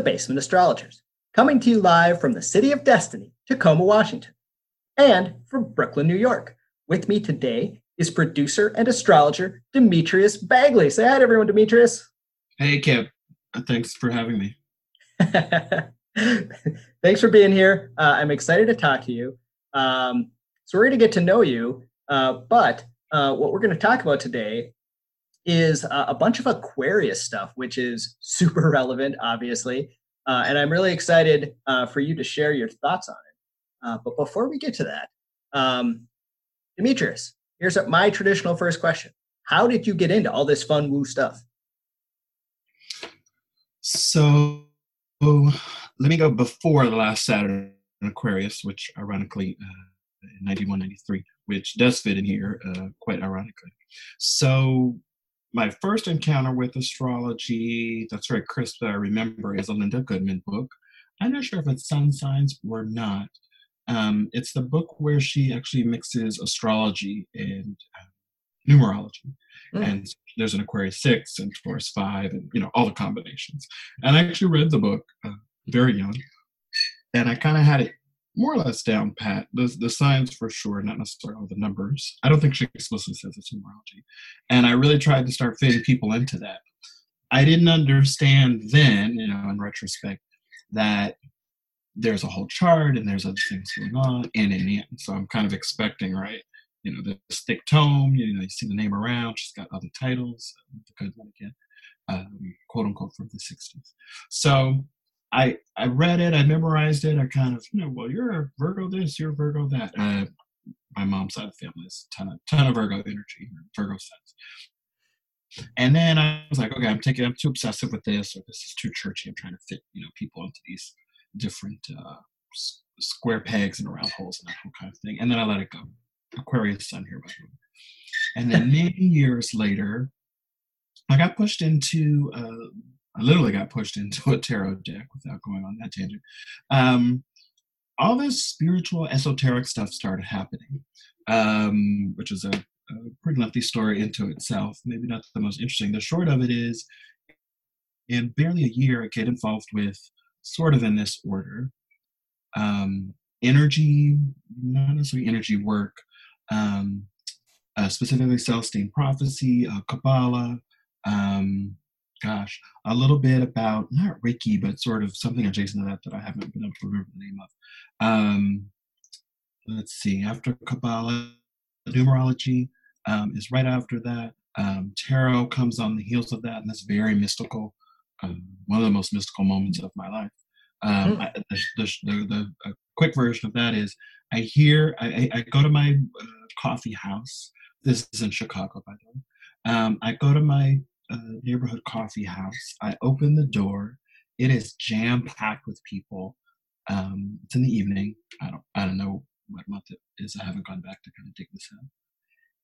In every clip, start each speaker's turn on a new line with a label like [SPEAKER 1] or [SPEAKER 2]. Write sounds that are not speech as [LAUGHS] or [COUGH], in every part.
[SPEAKER 1] the Basement Astrologers, coming to you live from the city of Destiny, Tacoma, Washington, and from Brooklyn, New York. With me today is producer and astrologer Demetrius Bagley. Say hi to everyone, Demetrius.
[SPEAKER 2] Hey, Kip. Thanks for having me. [LAUGHS]
[SPEAKER 1] Thanks for being here. Uh, I'm excited to talk to you. Um, so we're going to get to know you, uh, but uh, what we're going to talk about today is uh, a bunch of Aquarius stuff, which is [LAUGHS] super relevant, obviously. Uh, and I'm really excited uh, for you to share your thoughts on it. but before we get to that, um, Demetrius, here's my traditional first question How did you get into all this fun woo stuff?
[SPEAKER 2] So, let me go before the last Saturn Aquarius, which ironically, uh, 91, 93, which does fit in here uh, quite ironically. So, my first encounter with astrology that's very crisp that I remember is a Linda Goodman book. I'm not sure if it's Sun Signs or not. Um, it's the book where she actually mixes astrology and uh, numerology. Mm. And there's an Aquarius 6 and Taurus 5 and, you know, all the combinations. And I actually read the book uh, very young. And I kind of had it more or less down pat. The, the signs for sure, not necessarily all the numbers. I don't think she explicitly says it's numerology. And I really tried to start fitting people into that. I didn't understand then, you know, in retrospect, that there's a whole chart and there's other things going on in and in. So I'm kind of expecting, right? You know, this thick tome, you know, you see the name around, she's got other titles, the one again, um, quote unquote from the 60s. So I I read it, I memorized it, I kind of, you know, well, you're a Virgo this, you're a Virgo that. Uh, my mom's side of the family is a ton of ton of Virgo energy, Virgo sense. And then I was like, okay, I'm taking, I'm too obsessive with this, or this is too churchy. I'm trying to fit, you know, people into these different uh, square pegs and round holes and that whole kind of thing. And then I let it go. Aquarius sun here, by the way. And then many years later, I got pushed into uh, I literally got pushed into a tarot deck without going on that tangent. Um, all this spiritual, esoteric stuff started happening, um, which is a, a, pretty lengthy story into itself. Maybe not the most interesting. The short of it is, in barely a year, I get involved with sort of in this order um, energy, not necessarily energy work, um, uh, specifically Celestine prophecy, uh, Kabbalah, um, gosh, a little bit about not Reiki, but sort of something adjacent to that that I haven't been able to remember the name of. Um, let's see, after Kabbalah, numerology um, is right after that. Um, tarot comes on the heels of that, and that's very mystical. Um, one of the most mystical moments of my life. Um, mm. I, the, the, the, the quick version of that is I hear, I, I go to my uh, coffee house. This is in Chicago, by the way. Um, I go to my a neighborhood coffee house. I open the door. It is jam packed with people. Um, it's in the evening. I don't I don't know what month it is. I haven't gone back to kind of dig this out.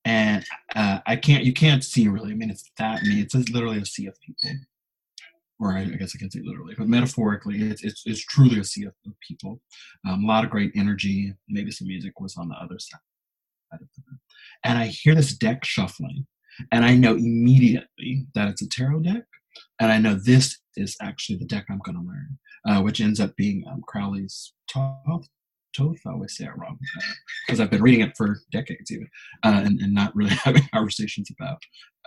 [SPEAKER 2] And uh, I can't you can't see really. I mean, it's that many. It's literally a sea of people. Or I, I guess I can say literally, but metaphorically, it's, it's, it's truly a sea of, of people. Um, a lot of great energy. Maybe some music was on the other side. And I hear this deck shuffling and I know immediately that it's a tarot deck, and I know this is actually the deck I'm going to learn, uh, which ends up being um, Crowley's Thoth. Thoth, I always say it wrong because uh, I've been reading it for decades, even, uh, and, and, not really [LAUGHS] having conversations about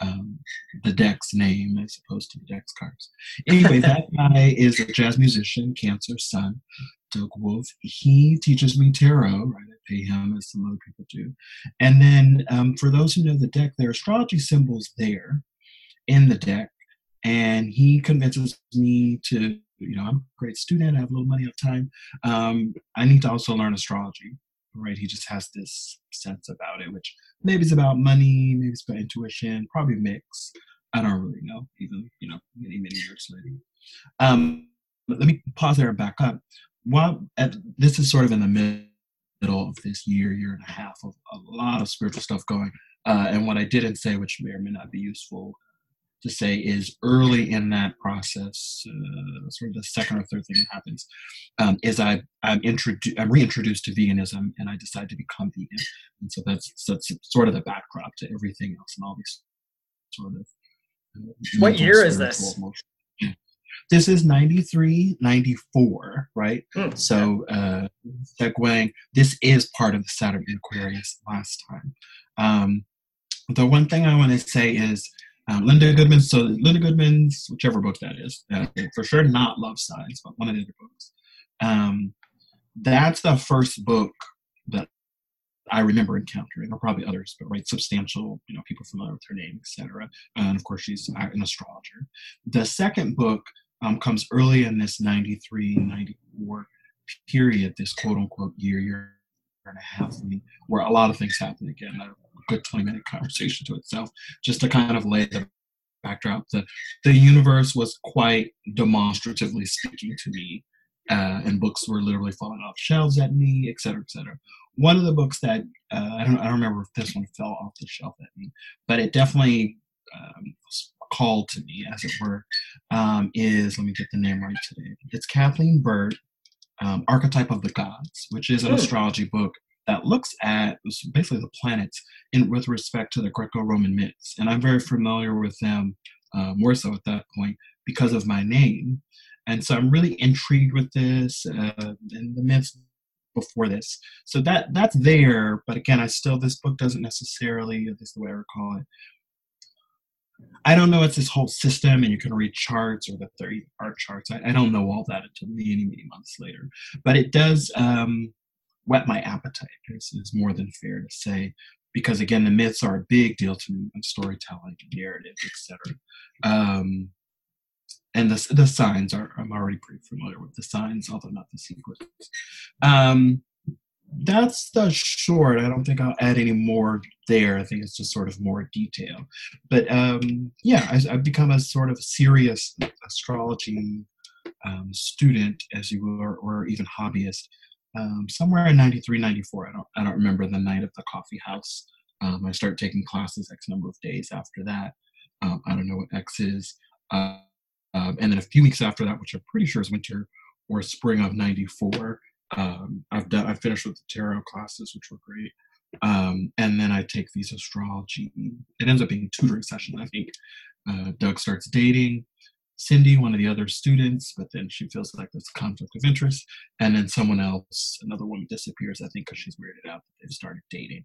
[SPEAKER 2] um, the deck's name as opposed to the deck's cards. Anyway, that [LAUGHS] guy is a jazz musician, Cancer Sun, Doug Wolf. He teaches me tarot, right? I pay him as some other people do. And then um, for those who know the deck, there are astrology symbols there in the deck. And he convinces me to, you know, I'm a great student, I have a little money, I have time. Um, I need to also learn astrology, right? He just has this sense about it, which maybe it's about money, maybe it's about intuition, probably mix. I don't really know, even, you know, many, many years later. Um, let me pause there and back up. While at, this is sort of in the middle of this year, year and a half of a lot of spiritual stuff going. Uh, and what I didn't say, which may or may not be useful to say, is early in that process, uh, sort of the second or third thing that happens, um, is I, I'm, introdu- I'm reintroduced to veganism and I decide to become vegan. And so that's, that's sort of the backdrop to everything else and all these sort of.
[SPEAKER 1] Uh, what year is this?
[SPEAKER 2] This is 93, 94, right?
[SPEAKER 1] Hmm,
[SPEAKER 2] So, uh, segueing, this is part of the Saturn Aquarius last time. Um, the one thing I want to say is um, Linda Goodman. So Linda Goodman's whichever book that is, uh, for sure not Love Signs, but one of the other books. Um, that's the first book that I remember encountering, or probably others, but right, substantial, you know, people familiar with her name, etc. And of course, she's an astrologer. The second book um, comes early in this 93, 94 period, this quote unquote year, year and a half, where a lot of things happen again. A good 20 minute conversation to itself, just to kind of lay the backdrop. The, the universe was quite demonstratively speaking to me uh, and books were literally falling off shelves at me, et cetera, et cetera. One of the books that uh, I don't I don't remember if this one fell off the shelf at me, but it definitely um, called to me, as it were, um, is let me get the name right today. It's Kathleen Burt, um, Archetype of the Gods, which is an
[SPEAKER 1] Hmm.
[SPEAKER 2] astrology book that looks at basically the planets in with respect to the Greco-Roman myths, and I'm very familiar with them uh, more so at that point because of my name. And so I'm really intrigued with this uh, and the myths before this. So that that's there, but again, I still this book doesn't necessarily, at least the way I recall it. I don't know it's this whole system, and you can read charts or that there are charts. I, I don't know all that until many many months later, but it does um, whet my appetite. Is, is more than fair to say, because again, the myths are a big deal to me, and storytelling, narrative, etc. Um, and the the signs are I'm already pretty familiar with the signs, although not the sequence. Um, that's the short. I don't think I'll add any more there. I think it's just sort of more detail. But um, yeah, I, I've become a sort of serious astrology um, student, as you were, or even hobbyist, um, somewhere in 93, 94. I don't, I don't remember the night of the coffee house. Um, I start taking classes X number of days after that. Um, I don't know what X is. Uh, um, and then a few weeks after that, which I'm pretty sure is winter or spring of '94, um, I've done. I finished with the tarot classes, which were great. Um, and then I take these astrology. It ends up being tutoring sessions. I think uh, Doug starts dating Cindy, one of the other students, but then she feels like there's a conflict of interest, and then someone else, another woman, disappears. I think because she's weirded out that they've started dating.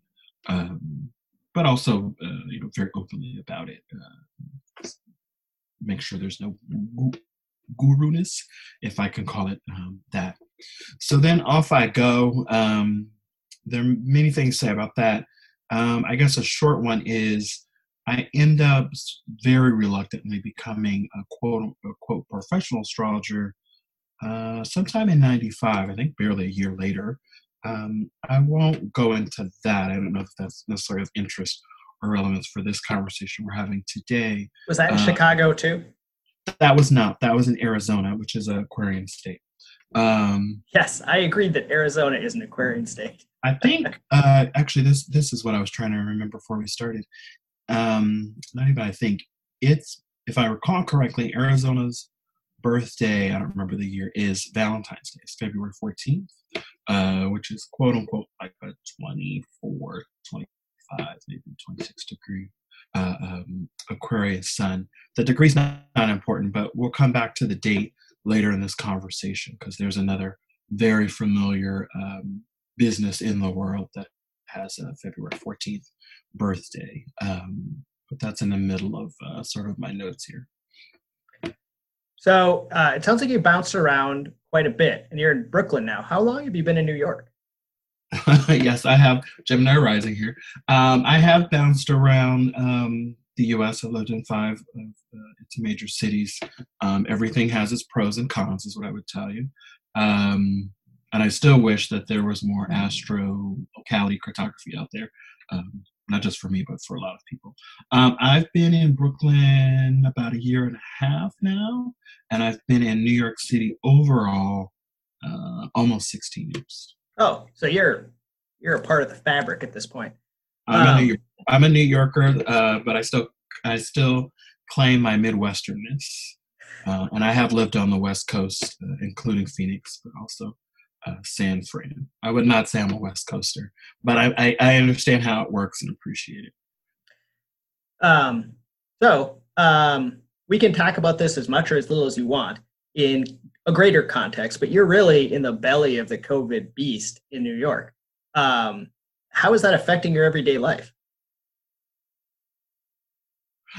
[SPEAKER 2] Um, but also, uh, you know, very openly about it. Uh, make sure there's no gu- guru-ness, if I can call it um, that. So then off I go. Um, there are many things to say about that. Um, I guess a short one is I end up very reluctantly becoming a quote unquote professional astrologer uh, sometime in 95, I think barely a year later. Um, I won't go into that. I don't know if that's necessarily of interest relevance for this conversation we're having today.
[SPEAKER 1] Was that in
[SPEAKER 2] Uh,
[SPEAKER 1] Chicago too?
[SPEAKER 2] That was not. That was in Arizona, which is a Aquarian state. Um,
[SPEAKER 1] Yes, I agreed that Arizona is an Aquarian state.
[SPEAKER 2] I think [LAUGHS] uh, actually this this is what I was trying to remember before we started. Um, not even I think it's if I recall correctly, Arizona's birthday. I don't remember the year. Is Valentine's Day. It's February fourteenth, uh, which is quote unquote like a 24, 25, maybe twenty six degree uh, um, Aquarius sun. The degree's not, not important, but we'll come back to the date later in this conversation because there's another very familiar um, business in the world that has a February 14th birthday. Um, but that's in the middle of uh, sort of my notes here.
[SPEAKER 1] So uh, it sounds like you bounced around quite a bit, and you're in Brooklyn now. How long have you been in New York? [LAUGHS]
[SPEAKER 2] yes, I have Gemini rising here. Um, I have bounced around um, the U.S. I've lived in five of uh, its major cities. Um, everything has its pros and cons, is what I would tell you. Um, and I still wish that there was more astro locality cartography out there, um, not just for me, but for a lot of people. Um, I've been in Brooklyn about a year and a half now, and I've been in New York City overall uh, almost 16 years.
[SPEAKER 1] Oh, so you're you're a part of the fabric at this point.
[SPEAKER 2] I'm a
[SPEAKER 1] Um,
[SPEAKER 2] New York, I'm a New Yorker, uh, but I still I still claim my Midwesternness, uh, and I have lived on the West Coast, uh, including Phoenix, but also uh, San Fran. I would not say I'm a West Coaster, but I, I, I understand how it works and appreciate it.
[SPEAKER 1] Um, so um, we can talk about this as much or as little as you want in a greater context, but you're really in the belly of the COVID beast in New York. Um, how is that affecting your everyday life?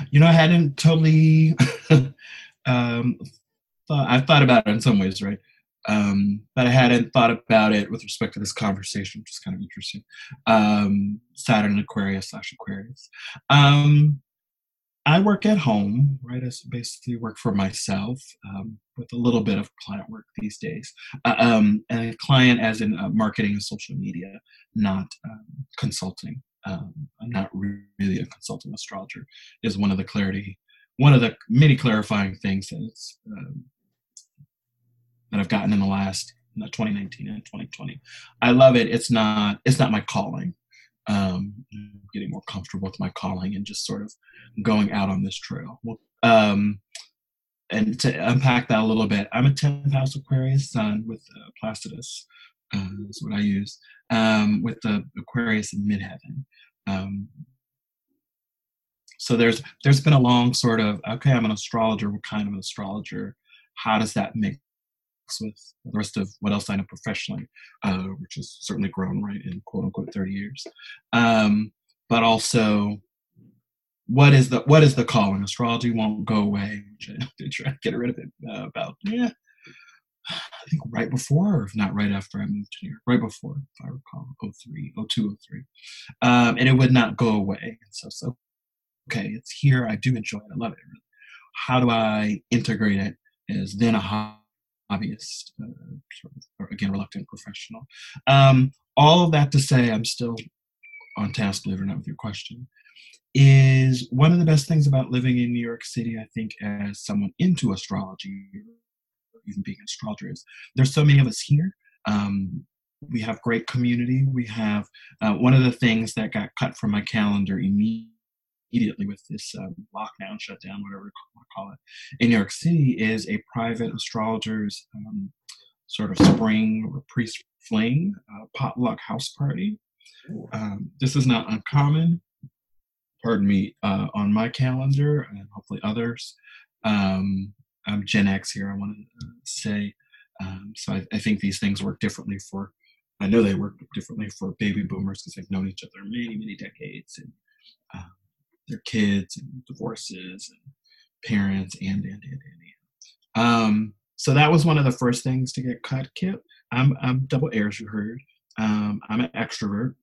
[SPEAKER 2] You know, I hadn't totally [LAUGHS] um, thought, I've thought about it in some ways, right? Um, but I hadn't thought about it with respect to this conversation, which is kind of interesting. Um, Saturn Aquarius slash Aquarius. Um, I work at home, right? I basically work for myself um, with a little bit of client work these days. Uh, um, and a client as in uh, marketing and social media, not um, consulting. Um, I'm not really a consulting astrologer, is one of the clarity, one of the many clarifying things that, um, that I've gotten in the last 2019 and 2020. I love it. It's not, it's not my calling um, getting more comfortable with my calling and just sort of going out on this trail. Um, and to unpack that a little bit, I'm a 10th house Aquarius sun with uh, Placidus, uh, is what I use, um, with the Aquarius in midheaven. Um, so there's there's been a long sort of okay, I'm an astrologer. What kind of an astrologer? How does that mix with the rest of what else I know professionally, uh, which has certainly grown right in quote unquote 30 years. Um, but also, what is the what is the calling? Astrology won't go away. Did try to get rid of it uh, about yeah, I think right before, or if not right after I moved to New York, right before, if I recall, 03, 02, 03. Um, and it would not go away. And so, so okay, it's here. I do enjoy it. I love it. How do I integrate it? Is then a hobbyist, uh, sort of, or again, reluctant professional. Um, all of that to say, I'm still on task, believe it or not, with your question. Is one of the best things about living in New York City, I think, as someone into astrology, even being an astrologer, is there's so many of us here. Um, we have great community. We have uh, one of the things that got cut from my calendar immediately immediately with this um, lockdown, shutdown, whatever you want to call it, in New York City is a private astrologers um, sort of spring or priest fling uh, potluck house party. Um, this is not uncommon, pardon me, uh, on my calendar and hopefully others. Um, I'm Gen X here, I want to uh, say. Um, so I, I, think these things work differently for, I know they work differently for baby boomers because they've known each other many, many decades. And their kids and divorces and parents and and and and. and. Um, so that was one of the first things to get cut. Kip, I'm I'm double air as you heard. Um, I'm an extrovert,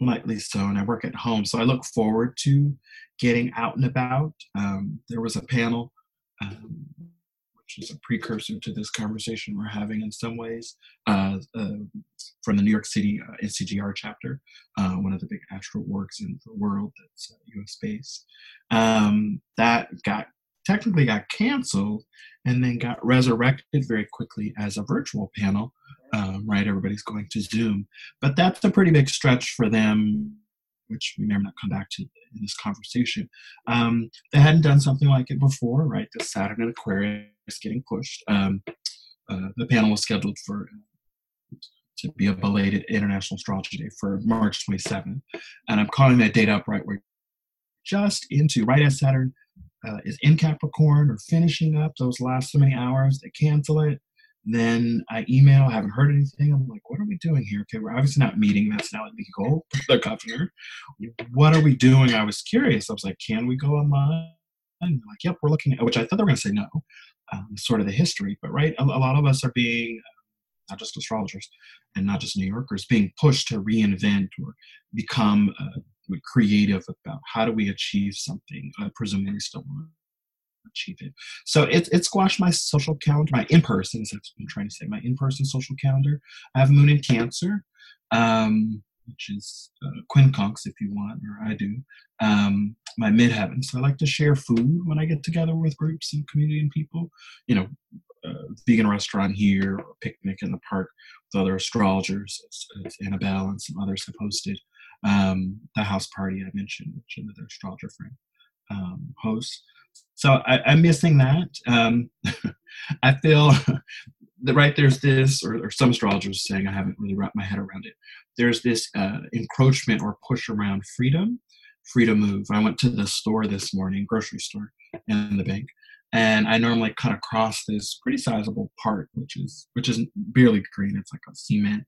[SPEAKER 2] lightly so, and I work at home. So I look forward to getting out and about. Um, there was a panel um, is a precursor to this conversation we're having in some ways, uh, uh, from the New York City uh, NCGR chapter, uh, one of the big astral works in the world that's US uh, based. Um, that got technically got canceled and then got resurrected very quickly as a virtual panel. Um, right, everybody's going to Zoom, but that's a pretty big stretch for them which we may not come back to in this conversation. Um, they hadn't done something like it before, right? The Saturn and Aquarius getting pushed. Um, uh, the panel was scheduled for to be a belated International Astrology Day for March 27th, and I'm calling that date up right where just into right as Saturn uh, is in Capricorn or finishing up those last so many hours. They cancel it. Then I email, I haven't heard anything. I'm like, what are we doing here? Okay, we're obviously not meeting. That's not legal. [LAUGHS] The governor. What are we doing? I was curious. I was like, can we go online? And like, yep, we're looking at, which I thought they were going to say no. Um, sort of the history, but right, a, a lot of us are being not just astrologers and not just New Yorkers, being pushed to reinvent or become uh, creative about how do we achieve something, uh, presumably still want achieve it. So it, it squashed my social calendar, my in person, as I've been trying to say, my in person social calendar. I have Moon in Cancer, um, which is uh, quincunx if you want, or I do, um, my midheaven. So I like to share food when I get together with groups and community and people. You know, uh, vegan restaurant here, or picnic in the park with other astrologers, as, as Annabelle and some others have hosted. Um, the house party I mentioned, which another astrologer friend um, hosts. So I, am missing that. Um, [LAUGHS] I feel [LAUGHS] that right there's this, or, or, some astrologers saying I haven't really wrapped my head around it. There's this uh, encroachment or push around freedom, freedom move. I went to the store this morning, grocery store, and the bank, and I normally cut across this pretty sizable part, which is which is barely green. It's like a cement,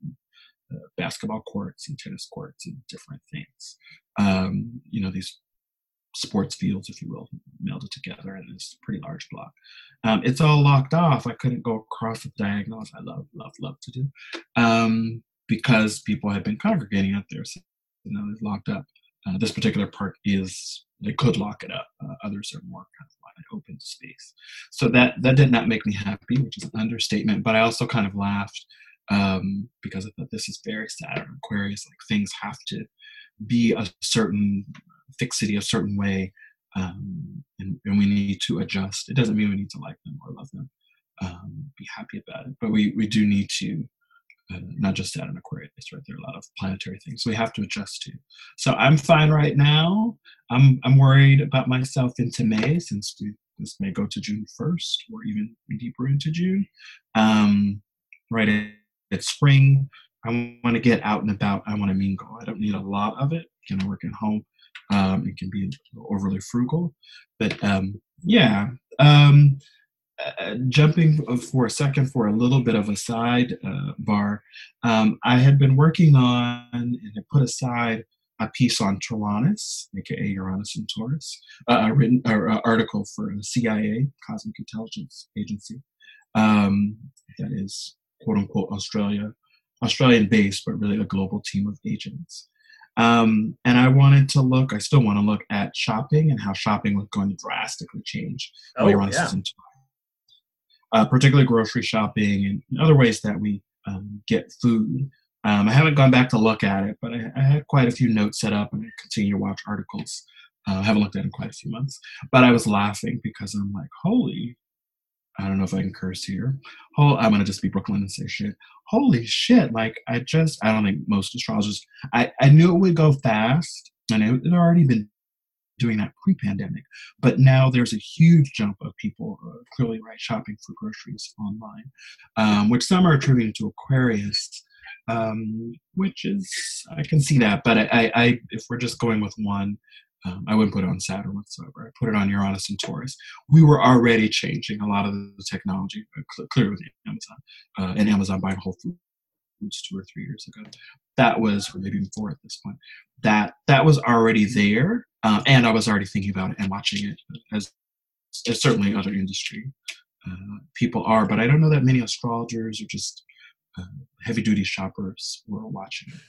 [SPEAKER 2] uh, basketball courts and tennis courts and different things. Um, you know these sports fields, if you will, melded together in this pretty large block. Um, it's all locked off. I couldn't go across the diagonals. I love, love, love to do um, because people had been congregating up there. So you know, it's locked up. Uh, this particular part is they could lock it up. Uh, others are more kind of wide open space. So that that did not make me happy, which is an understatement. But I also kind of laughed um, because I thought this is very Saturn Aquarius. Like things have to be a certain fixity, a certain way, um, and, and, we need to adjust. It doesn't mean we need to like them or love them, um, be happy about it, but we we do need to uh, not just add an Aquarius, right? There are a lot of planetary things we have to adjust to. So I'm fine right now. I'm I'm worried about myself into May since we, this may go to June 1st or even deeper into June. Um, right, it's spring. I want to get out and about. I want to mingle. I don't need a lot of it. Can I work at home? Um, it can be overly frugal, but um, yeah. Um, uh, jumping for a second for a little bit of a side uh, bar, um, I had been working on and had put aside a piece on Taranis, aka Uranus and Taurus, uh, a written uh, article for the CIA, Cosmic Intelligence Agency, um, that is quote unquote Australia, Australian based, but really a global team of agents. Um, and I wanted to look, I still want to look at shopping and how shopping was going to drastically change.
[SPEAKER 1] Oh, yeah
[SPEAKER 2] uh, particularly grocery shopping and other ways that we um, get food. Um, I haven't gone back to look at it, but I, I, had quite a few notes set up and I continue to watch articles. Uh, I haven't looked at it in quite a few months, but I was laughing because I'm like, holy, I don't know if I can curse here. Oh, I'm gonna just be Brooklyn and say shit. Holy shit! Like I just, I don't think most astrologers. I I knew it would go fast, and it had already been doing that pre-pandemic. But now there's a huge jump of people uh, clearly right shopping for groceries online, um, which some are attributed to Aquarius, um, which is I can see that. But I, I, I if we're just going with one. Um, I wouldn't put it on Saturn whatsoever. I put it on Uranus and Taurus. We were already changing a lot of the technology, uh, clearly with Amazon, uh, and Amazon buying Whole Foods two or three years ago. That was, or maybe four at this point. That that was already there, uh, and I was already thinking about it and watching it, as, as certainly other industry uh, people are. But I don't know that many astrologers or just uh, heavy duty shoppers were watching it.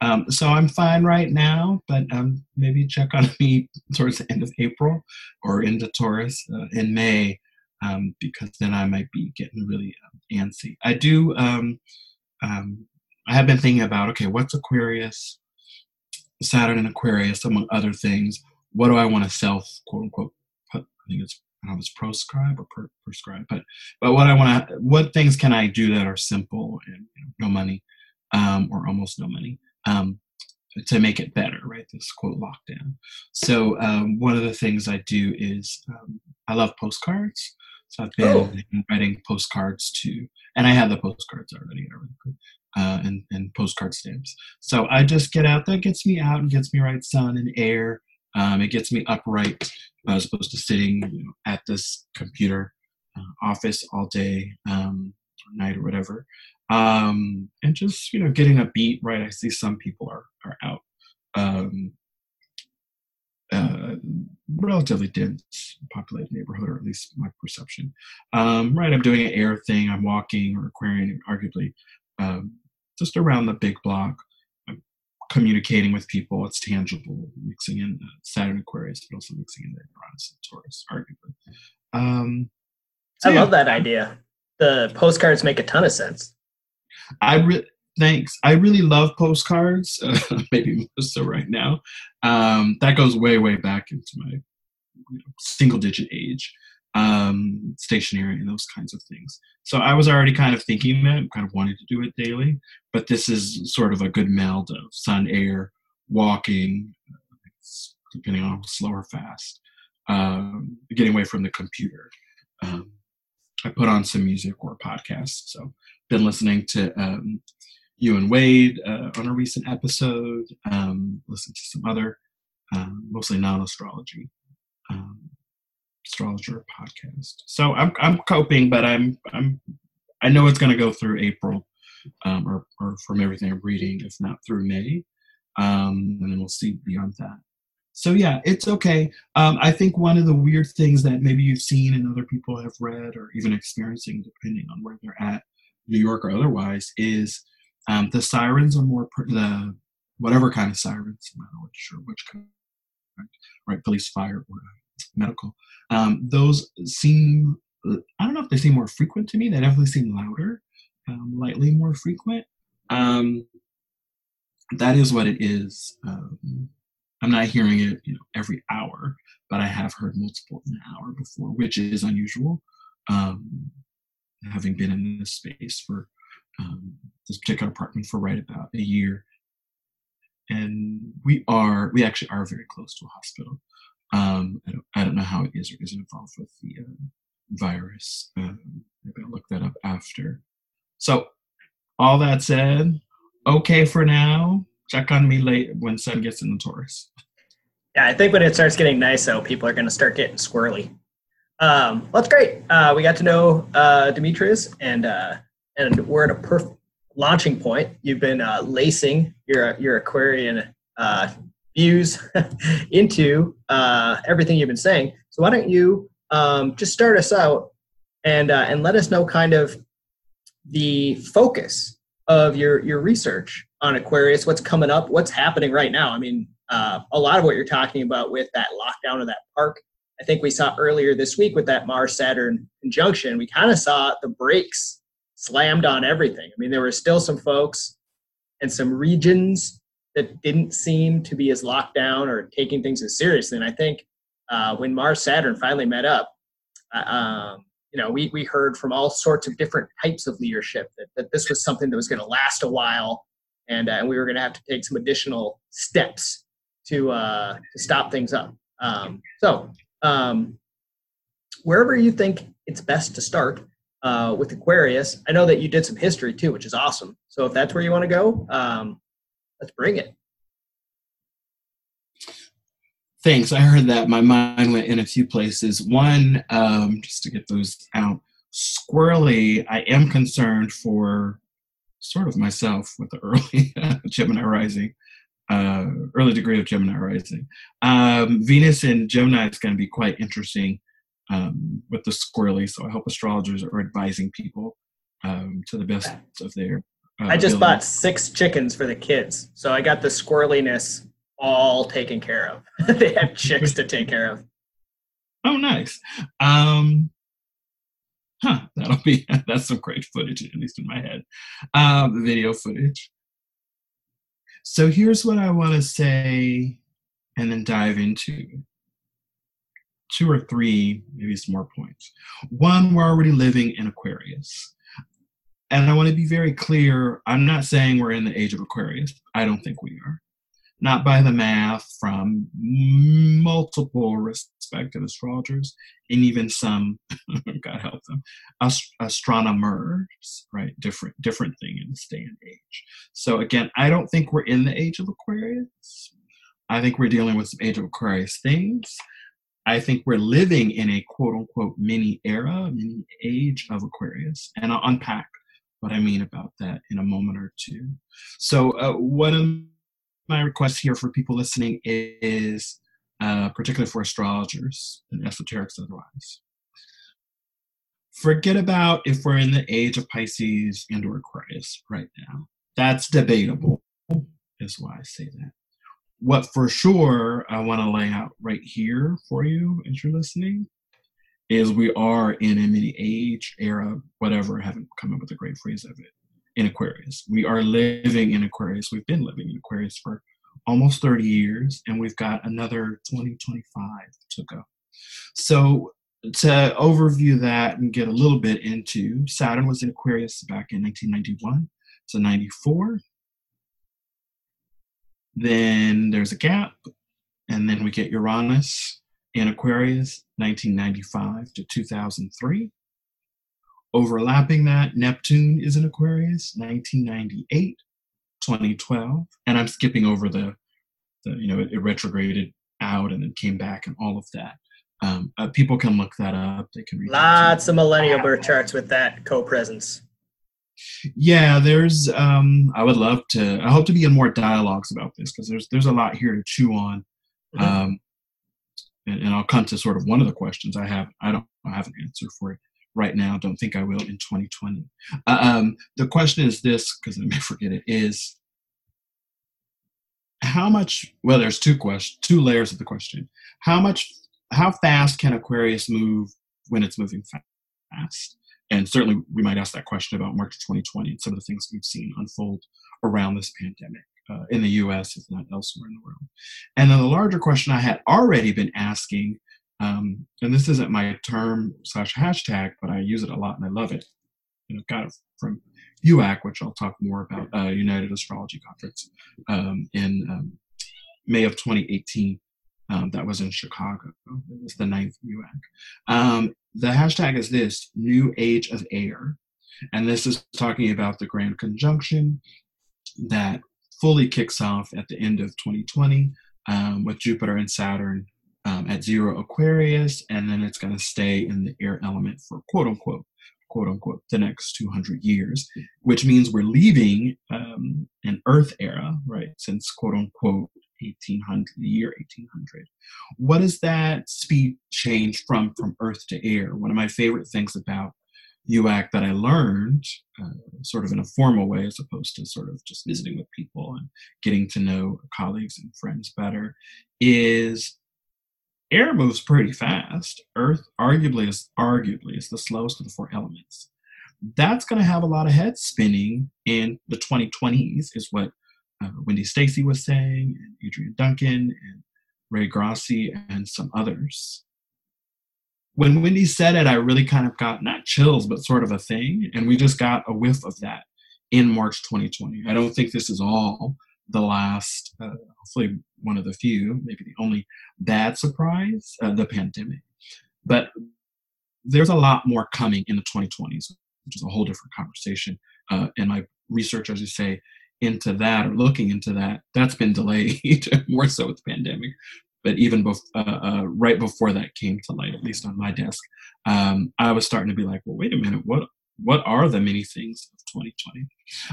[SPEAKER 2] Um, so I'm fine right now, but um, maybe check on me [LAUGHS] towards the end of April or into Taurus uh, in May, um, because then I might be getting really um, antsy. I do. Um, um, I have been thinking about okay, what's Aquarius? Saturn and Aquarius, among other things. What do I want to self quote unquote put? I think it's I don't proscribe or per, prescribe, but but what I want to what things can I do that are simple and you know, no money um, or almost no money um, to make it better, right? This quote lockdown. So um, one of the things I do is um, I love postcards. So I've been oh. writing postcards to, and I have the postcards already uh, and, and postcard stamps. So I just get out. That gets me out and gets me right sun and air. Um, it gets me upright as opposed to sitting you know, at this computer uh, office all day, um, or night or whatever. Um, and just you know getting a beat right. I see some people are are out. Um, uh, relatively dense populated neighborhood, or at least my perception. Um, right, I'm doing an air thing. I'm walking or aquarium, arguably um, just around the big block, I'm communicating with people. It's tangible, mixing in uh, Saturn Aquarius, but also mixing in the Uranus and Taurus, arguably. Um,
[SPEAKER 1] so I yeah. love that idea. The postcards make a ton of sense.
[SPEAKER 2] I really thanks. I really love postcards. Uh, [LAUGHS] maybe more so right now. Um, that goes way, way back into my you know, single digit age um, stationery and those kinds of things. So I was already kind of thinking that, kind of wanting to do it daily, but this is sort of a good meld of sun, air, walking, depending on slow or fast, um, getting away from the computer. Um, I put on some music or podcasts. So been listening to um, you and Wade uh, on a recent episode. Um, listened to some other, um, mostly non-astrology um, astrologer podcast. So I'm I'm coping, but I'm I'm I know it's going to go through April, um, or or from everything I'm reading, if not through May, um, and then we'll see beyond that. So yeah, it's okay. Um, I think one of the weird things that maybe you've seen and other people have read or even experiencing, depending on where they're at, New York or otherwise, is um, the sirens are more per- the whatever kind of sirens. I'm not sure which kind, right? Police, fire, or uh, medical. Um, those seem. I don't know if they seem more frequent to me. They definitely seem louder, um, lightly more frequent. Um, that is what it is. Um, I'm not hearing it, you know, every hour, but I have heard multiple in an hour before, which is unusual. Um, having been in this space for um, this particular apartment for right about a year, and we are we actually are very close to a hospital. Um, I, don't, I don't know how it is or isn't involved with the uh, virus. Um, maybe I'll look that up after. So, all that said, okay for now. Check on me late when sun gets in the Taurus.
[SPEAKER 1] Yeah, I think when it starts getting nice, though, people are going to start getting squirrely. Um, well, that's great. Uh, we got to know uh, Demetrius, and uh, and we're at a perfect launching point. You've been uh, lacing your your Aquarian uh, views [LAUGHS] into uh, everything you've been saying. So why don't you um, just start us out and uh, and let us know kind of the focus of your your research on Aquarius. What's coming up? What's happening right now? I mean, uh, a lot of what you're talking about with that lockdown of that park. I think we saw earlier this week with that Mars Saturn conjunction. We kind of saw the brakes slammed on everything. I mean, there were still some folks and some regions that didn't seem to be as locked down or taking things as seriously. And I think uh, when Mars Saturn finally met up, uh, um, you know, we, we heard from all sorts of different types of leadership that, that this was something that was going to last a while and, uh, and we were going to have to take some additional steps to, uh, to stop things up. Um, so, um, wherever you think it's best to start uh, with Aquarius, I know that you did some history too, which is awesome. So, if that's where you want to go, um, let's bring it.
[SPEAKER 2] Thanks. I heard that. My mind went in a few places. One, um, just to get those out, squirrely, I am concerned for sort of myself with the early [LAUGHS] Gemini rising, uh, early degree of Gemini rising. Um, Venus in Gemini is going to be quite interesting um, with the squirrely, so I hope astrologers are advising people um, to the best of their.
[SPEAKER 1] Uh, I just ability. bought six chickens for the kids, so I got the squirreliness all taken care of. [LAUGHS] they have chicks to take care of.
[SPEAKER 2] Oh, nice. Um, huh, that'll be [LAUGHS] that's some great footage, at least in my head. Uh, the video footage. So here's what I want to say, and then dive into two or three, maybe some more points. One, we're already living in Aquarius. And I want to be very clear I'm not saying we're in the age of Aquarius. I don't think we are not by the math from multiple respected astrologers and even some [LAUGHS] god help them ast- astronomers right? Different different thing in this day and age. So again i don't think we're in the age of aquarius. I think we're dealing with some age of aquarius things. I think we're living in a quote unquote mini era mini age of aquarius and i'll unpack what i mean about that in a moment or two. So uh, of my request here for people listening is, uh, particularly for astrologers and esoterics otherwise, forget about if we're in the age of Pisces and or Aquarius right now. That's debatable, is why I say that. What for sure I want to lay out right here for you as you're listening is we are in a mini age era, whatever, I haven't come up with a great phrase of it in Aquarius. We are living in Aquarius. We've been living in Aquarius for almost 30 years, and we've got another 2025 to go. So, to overview that and get a little bit into Saturn was in Aquarius back in 1991 to 94. Then there's a gap, and then we get Uranus in Aquarius 1995 to 2003. Overlapping that, Neptune is in Aquarius, 1998, 2012. And I'm skipping over the, the you know, it, it retrograded out and then came back and all of that. Um, uh, people can look that up. They can read
[SPEAKER 1] lots of millennial birth charts with that co-presence.
[SPEAKER 2] Yeah, there's. Um, I would love to. I hope to be in more dialogues about this because there's there's a lot here to chew on. Mm-hmm. Um, and, and, I'll come to sort of one of the questions I have. I don't I have an answer for it right now. Don't think I will in 2020. Uh, um, the question is this because I may [LAUGHS] forget it is how much well there's two questions two layers of the question how much how fast can aquarius move when it's moving fast and certainly we might ask that question about march 2020 and some of the things we've seen unfold around this pandemic uh, in the us if not elsewhere in the world and then the larger question i had already been asking um, and this isn't my term slash hashtag but i use it a lot and i love it you know got it from UAC, which I'll talk more about, uh, United Astrology Conference um, in um, May of 2018. Um, that was in Chicago. It was the ninth UAC. Um, the hashtag is this New Age of Air. And this is talking about the Grand Conjunction that fully kicks off at the end of 2020 um, with Jupiter and Saturn um, at zero Aquarius, and then it's going to stay in the air element for quote unquote quote unquote the next 200 years which means we're leaving um, an earth era right since quote unquote 1800 the year 1800 what does that speed change from from earth to air? One of my favorite things about UAC that I learned uh, sort of in a formal way as opposed to sort of just visiting with people and getting to know colleagues and friends better is air moves pretty fast. Earth arguably is arguably is the slowest of the four elements. That's going to have a lot of head spinning in the 2020s, is what uh, Wendy Stacey was saying, and Adrian Duncan, and Ray Grasse, and some others. When Wendy said it, I really kind of got not chills, but sort of a thing, and we just got a whiff of that in March 2020. I don't think this is all the last, uh, hopefully one of the few, maybe the only bad surprise, uh, the pandemic. But there's a lot more coming in the 2020s, which is a whole different conversation. Uh, and my research, as you say, into that or looking into that, that's been delayed [LAUGHS] more so with the pandemic. But even bef- uh, uh, right before that came to light, at least on my desk, um, I was starting to be like, well, wait a minute, what what are the many things of 2020?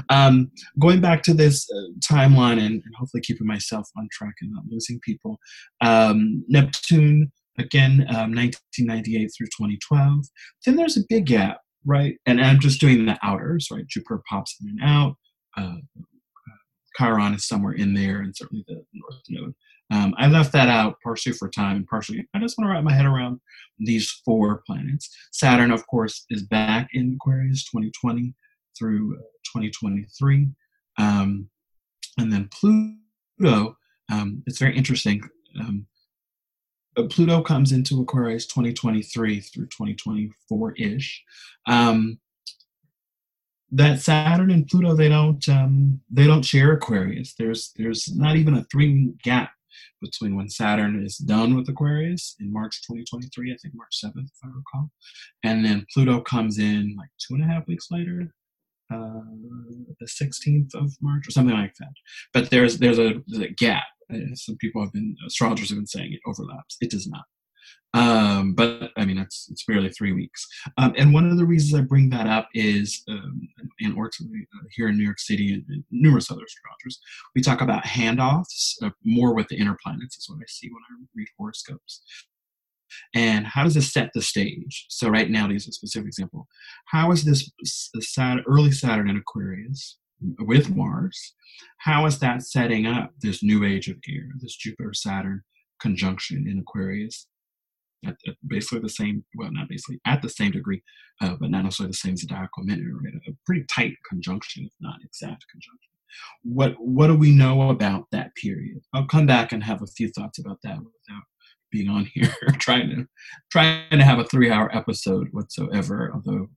[SPEAKER 2] Um, going back to this uh, timeline and, and, hopefully keeping myself on track and not losing people. Um, Neptune, again, um, 1998 through 2012. Then there's a big gap, right? And I'm just doing the outers, right? Jupiter pops in and out. Uh, Chiron is somewhere in there, and certainly the North Node. Um, I left that out partially for time and partially I just want to wrap my head around these four planets. Saturn, of course, is back in Aquarius 2020 through uh, 2023. Um, and then Pluto, um, it's very interesting. Um, Pluto comes into Aquarius 2023 through 2024 ish. Um, that Saturn and Pluto they don't um, they don't share Aquarius. There's there's not even a three gap between when Saturn is done with Aquarius in March 2023, I think March 7th, if I recall, and then Pluto comes in like two and a half weeks later, uh, the 16th of March or something like that. But there's there's a, there's a gap. Uh, some people have been astrologers have been saying it overlaps. It does not. Um, but I mean, it's it's barely three weeks. Um, and one of the reasons I bring that up is, um, and or uh, here in New York City and, numerous other astrologers, we talk about handoffs uh, more with the inner planets. Is what I see when I read horoscopes. And how does this set the stage? So right now, to use a specific example, how is this early Saturn in Aquarius with Mars? How is that setting up this new age of air, this Jupiter Saturn conjunction in Aquarius? At, at, basically the same, well, not basically, at the same degree, uh, but not necessarily the same zodiacal minute, right? A pretty tight conjunction, if not exact conjunction. What what do we know about that period? I'll come back and have a few thoughts about that without being on here [LAUGHS] trying to trying to have a three hour episode whatsoever. Although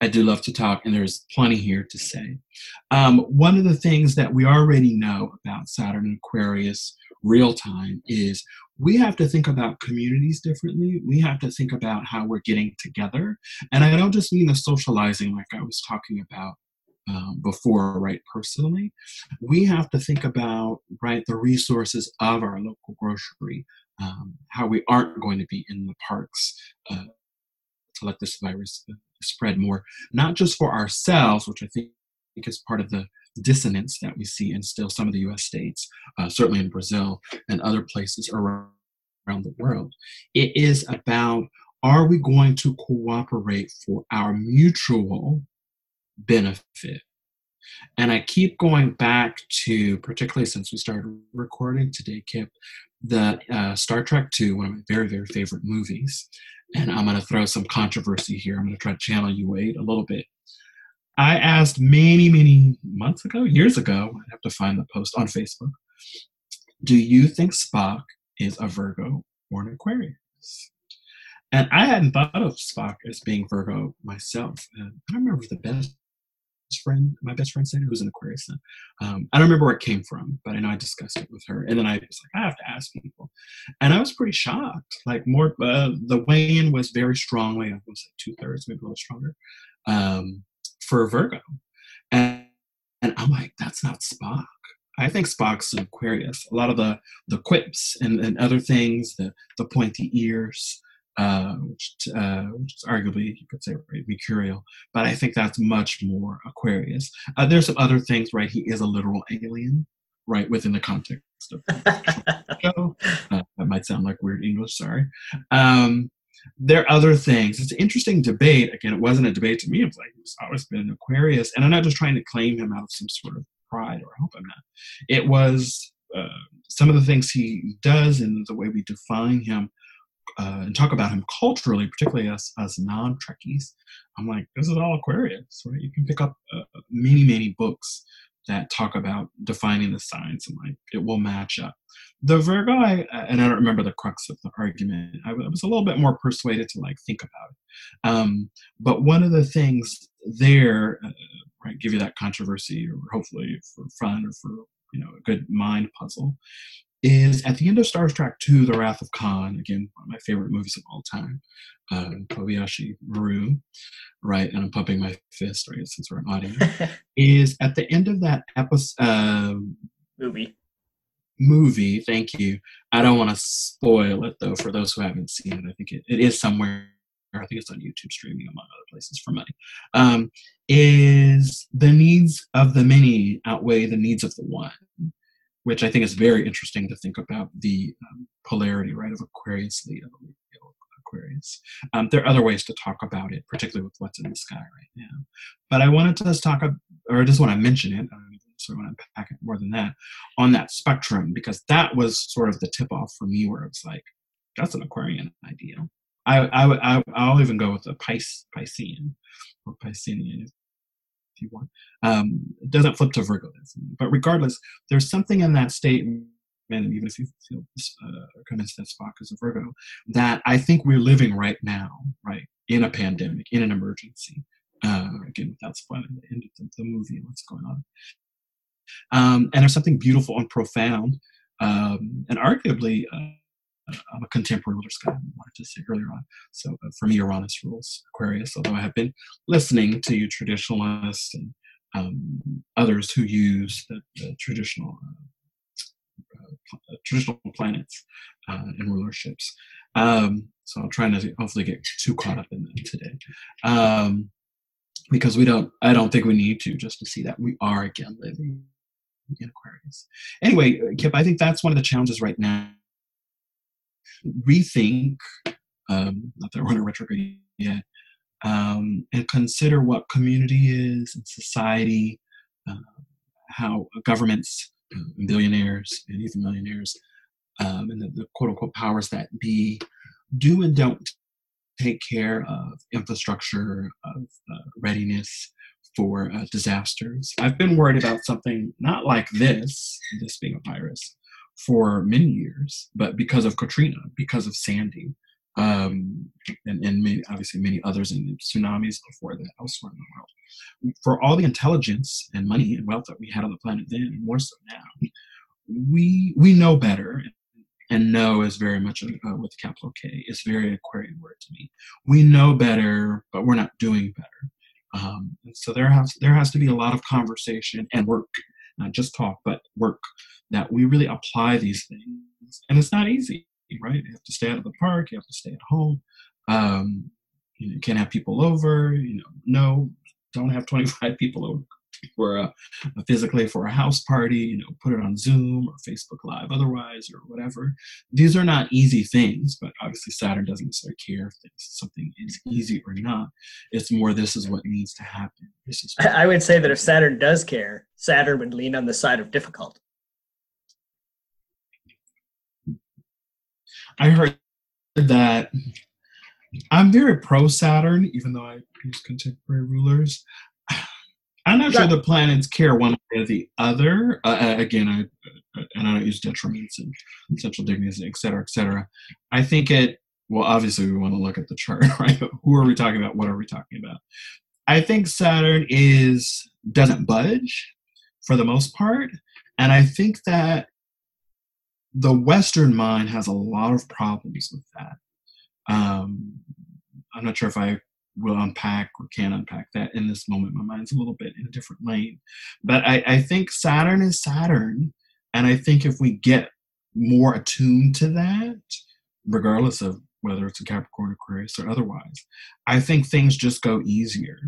[SPEAKER 2] I do love to talk, and there's plenty here to say. Um, one of the things that we already know about Saturn Aquarius real time is we have to think about communities differently. We have to think about how we're getting together. And I don't just mean the socializing like I was talking about um, before, right, personally. We have to think about, right, the resources of our local grocery, um, how we aren't going to be in the parks uh, to let this virus uh, spread more, not just for ourselves, which I think is part of the dissonance that we see in still some of the US states, uh, certainly in Brazil and other places around, the world. It is about are we going to cooperate for our mutual benefit? And I keep going back to, particularly since we started recording today, Kip, the uh, Star Trek II, one of my very, very favorite movies. And I'm going to throw some controversy here. I'm going to try to channel you, Wade, a little bit. I asked many, many months ago, years ago, I have to find the post on Facebook. Do you think Spock is a Virgo or an Aquarius? And I hadn't thought of Spock as being Virgo myself. And I remember the best friend, my best friend said it was an Aquarius. Um, I don't remember where it came from, but I know I discussed it with her. And then I was like, I have to ask people. And I was pretty shocked. Like more, uh, the weigh-in was very strongly, I was like two thirds, maybe a little stronger. Um, for Virgo. And, and I'm like, that's not Spock. I think Spock's an Aquarius. A lot of the the quips and, and other things, the the pointy ears, uh, which, uh, which is arguably you could say right, mercurial, but I think that's much more Aquarius. Uh, there's some other things, right? He is a literal alien, right, within the context of the [LAUGHS] show. Uh, that might sound like weird English. Sorry. Um, there are other things. It's an interesting debate. Again, it wasn't a debate to me. It was like he's always been an Aquarius, and I'm not just trying to claim him out of some sort of pride, or hope I'm not. It was uh, some of the things he does and the way we define him uh, and talk about him culturally, particularly us as non-Trekkies. I'm like, this is all Aquarius, right? You can pick up uh, many, many books that talk about defining the signs and like it will match up. The Virgo, I, and I don't remember the crux of the argument. I was a little bit more persuaded to like think about it. Um, but one of the things there, uh, right, give you that controversy, or hopefully for fun or for you know a good mind puzzle, is at the end of Star Trek II, The Wrath of Khan, again, one of my favorite movies of all time, uh, Kobayashi Maru, right, and I'm pumping my fist, right, since we're an audience, [LAUGHS] is at the end of that episode, uh,
[SPEAKER 1] movie.
[SPEAKER 2] Movie, thank you. I don't want to spoil it though for those who haven't seen it. I think it, it is somewhere. I think it's on YouTube streaming among other places for money. Um, is the needs of the many outweigh the needs of the one? Which I think is very interesting to think about the um, polarity, right, of Aquarius, Leo, Leo Aquarius. Um, there are other ways to talk about it, particularly with what's in the sky right now. But I wanted to just talk, or just want to mention it, so I want to unpack it more than that, on that spectrum, because that was sort of the tip off for me where it's like, that's an Aquarian idea. I, I, I, I'll even go with a Pis, Piscean or Piscean if you want. Um, it doesn't flip to Virgo. But regardless, there's something in that statement, and even if you feel uh, convinced that Spock is a Virgo, that I think we're living right now, right, in a pandemic, in an emergency. Uh, again, without spoiling the end of the, the movie and what's going on. Um, and there's something beautiful and profound, um, and arguably uh, I'm a contemporary ruler sky. I wanted to say earlier on. So uh, for me, Uranus rules Aquarius. Although I have been listening to you traditionalists and um, others who use the, the traditional uh, uh, traditional planets uh, and rulerships. Um, so I'm trying to hopefully get too caught up in them today. Um, because we don't, I don't think we need to just to see that we are again living in Aquarius. Anyway, Kip, I think that's one of the challenges right now rethink, um, not that we're in a retrograde yet, um, and consider what community is and society, uh, how governments, uh, billionaires, and even millionaires, um, and the, the, quote unquote powers that be do and don't take care of infrastructure, of uh, readiness for uh, disasters. I've been worried about something not like this, this being a virus, for many years, but because of Katrina, because of Sandy, um, and, and many, obviously many others and tsunamis before that elsewhere in the world. For all the intelligence and money and wealth that we had on the planet then, and more so now, we we know better. And know is very much uh, with capital K. It's very Aquarian word to me. We know better, but we're not doing better. Um, so there has there has to be a lot of conversation and work, not just talk, but work that we really apply these things. And it's not easy. right? You have to stay out of the park. You have to stay at home. Um, you, know, you can't have people over. You know, no, don't have 25 [LAUGHS] people over for a, a, physically for a house party, you know, put it on Zoom or Facebook Live otherwise or whatever. These are not easy things, but obviously Saturn doesn't necessarily care if something is easy or not. It's more this is what needs to happen. This is [LAUGHS]
[SPEAKER 1] I would say that if Saturn does care, Saturn would lean on the side of difficult.
[SPEAKER 2] I heard that I'm very pro Saturn, even though I use contemporary rulers. I'm not sure the planets care one way or the other. Uh, uh again, I and I don't use detriments and essential dignities, et cetera, et cetera. I think it. Well, obviously, we want to look at the chart, [LAUGHS] right? Who are we talking about? What are we talking about? I think Saturn is doesn't budge for the most part, and I think that the Western mind has a lot of problems with that. Um, I'm not sure if I will unpack or can unpack that in this moment. My mind's a little bit in a different lane. But I, I think Saturn is Saturn. And I think if we get more attuned to that, regardless of whether it's a Capricorn, Aquarius, or otherwise, I think things just go easier.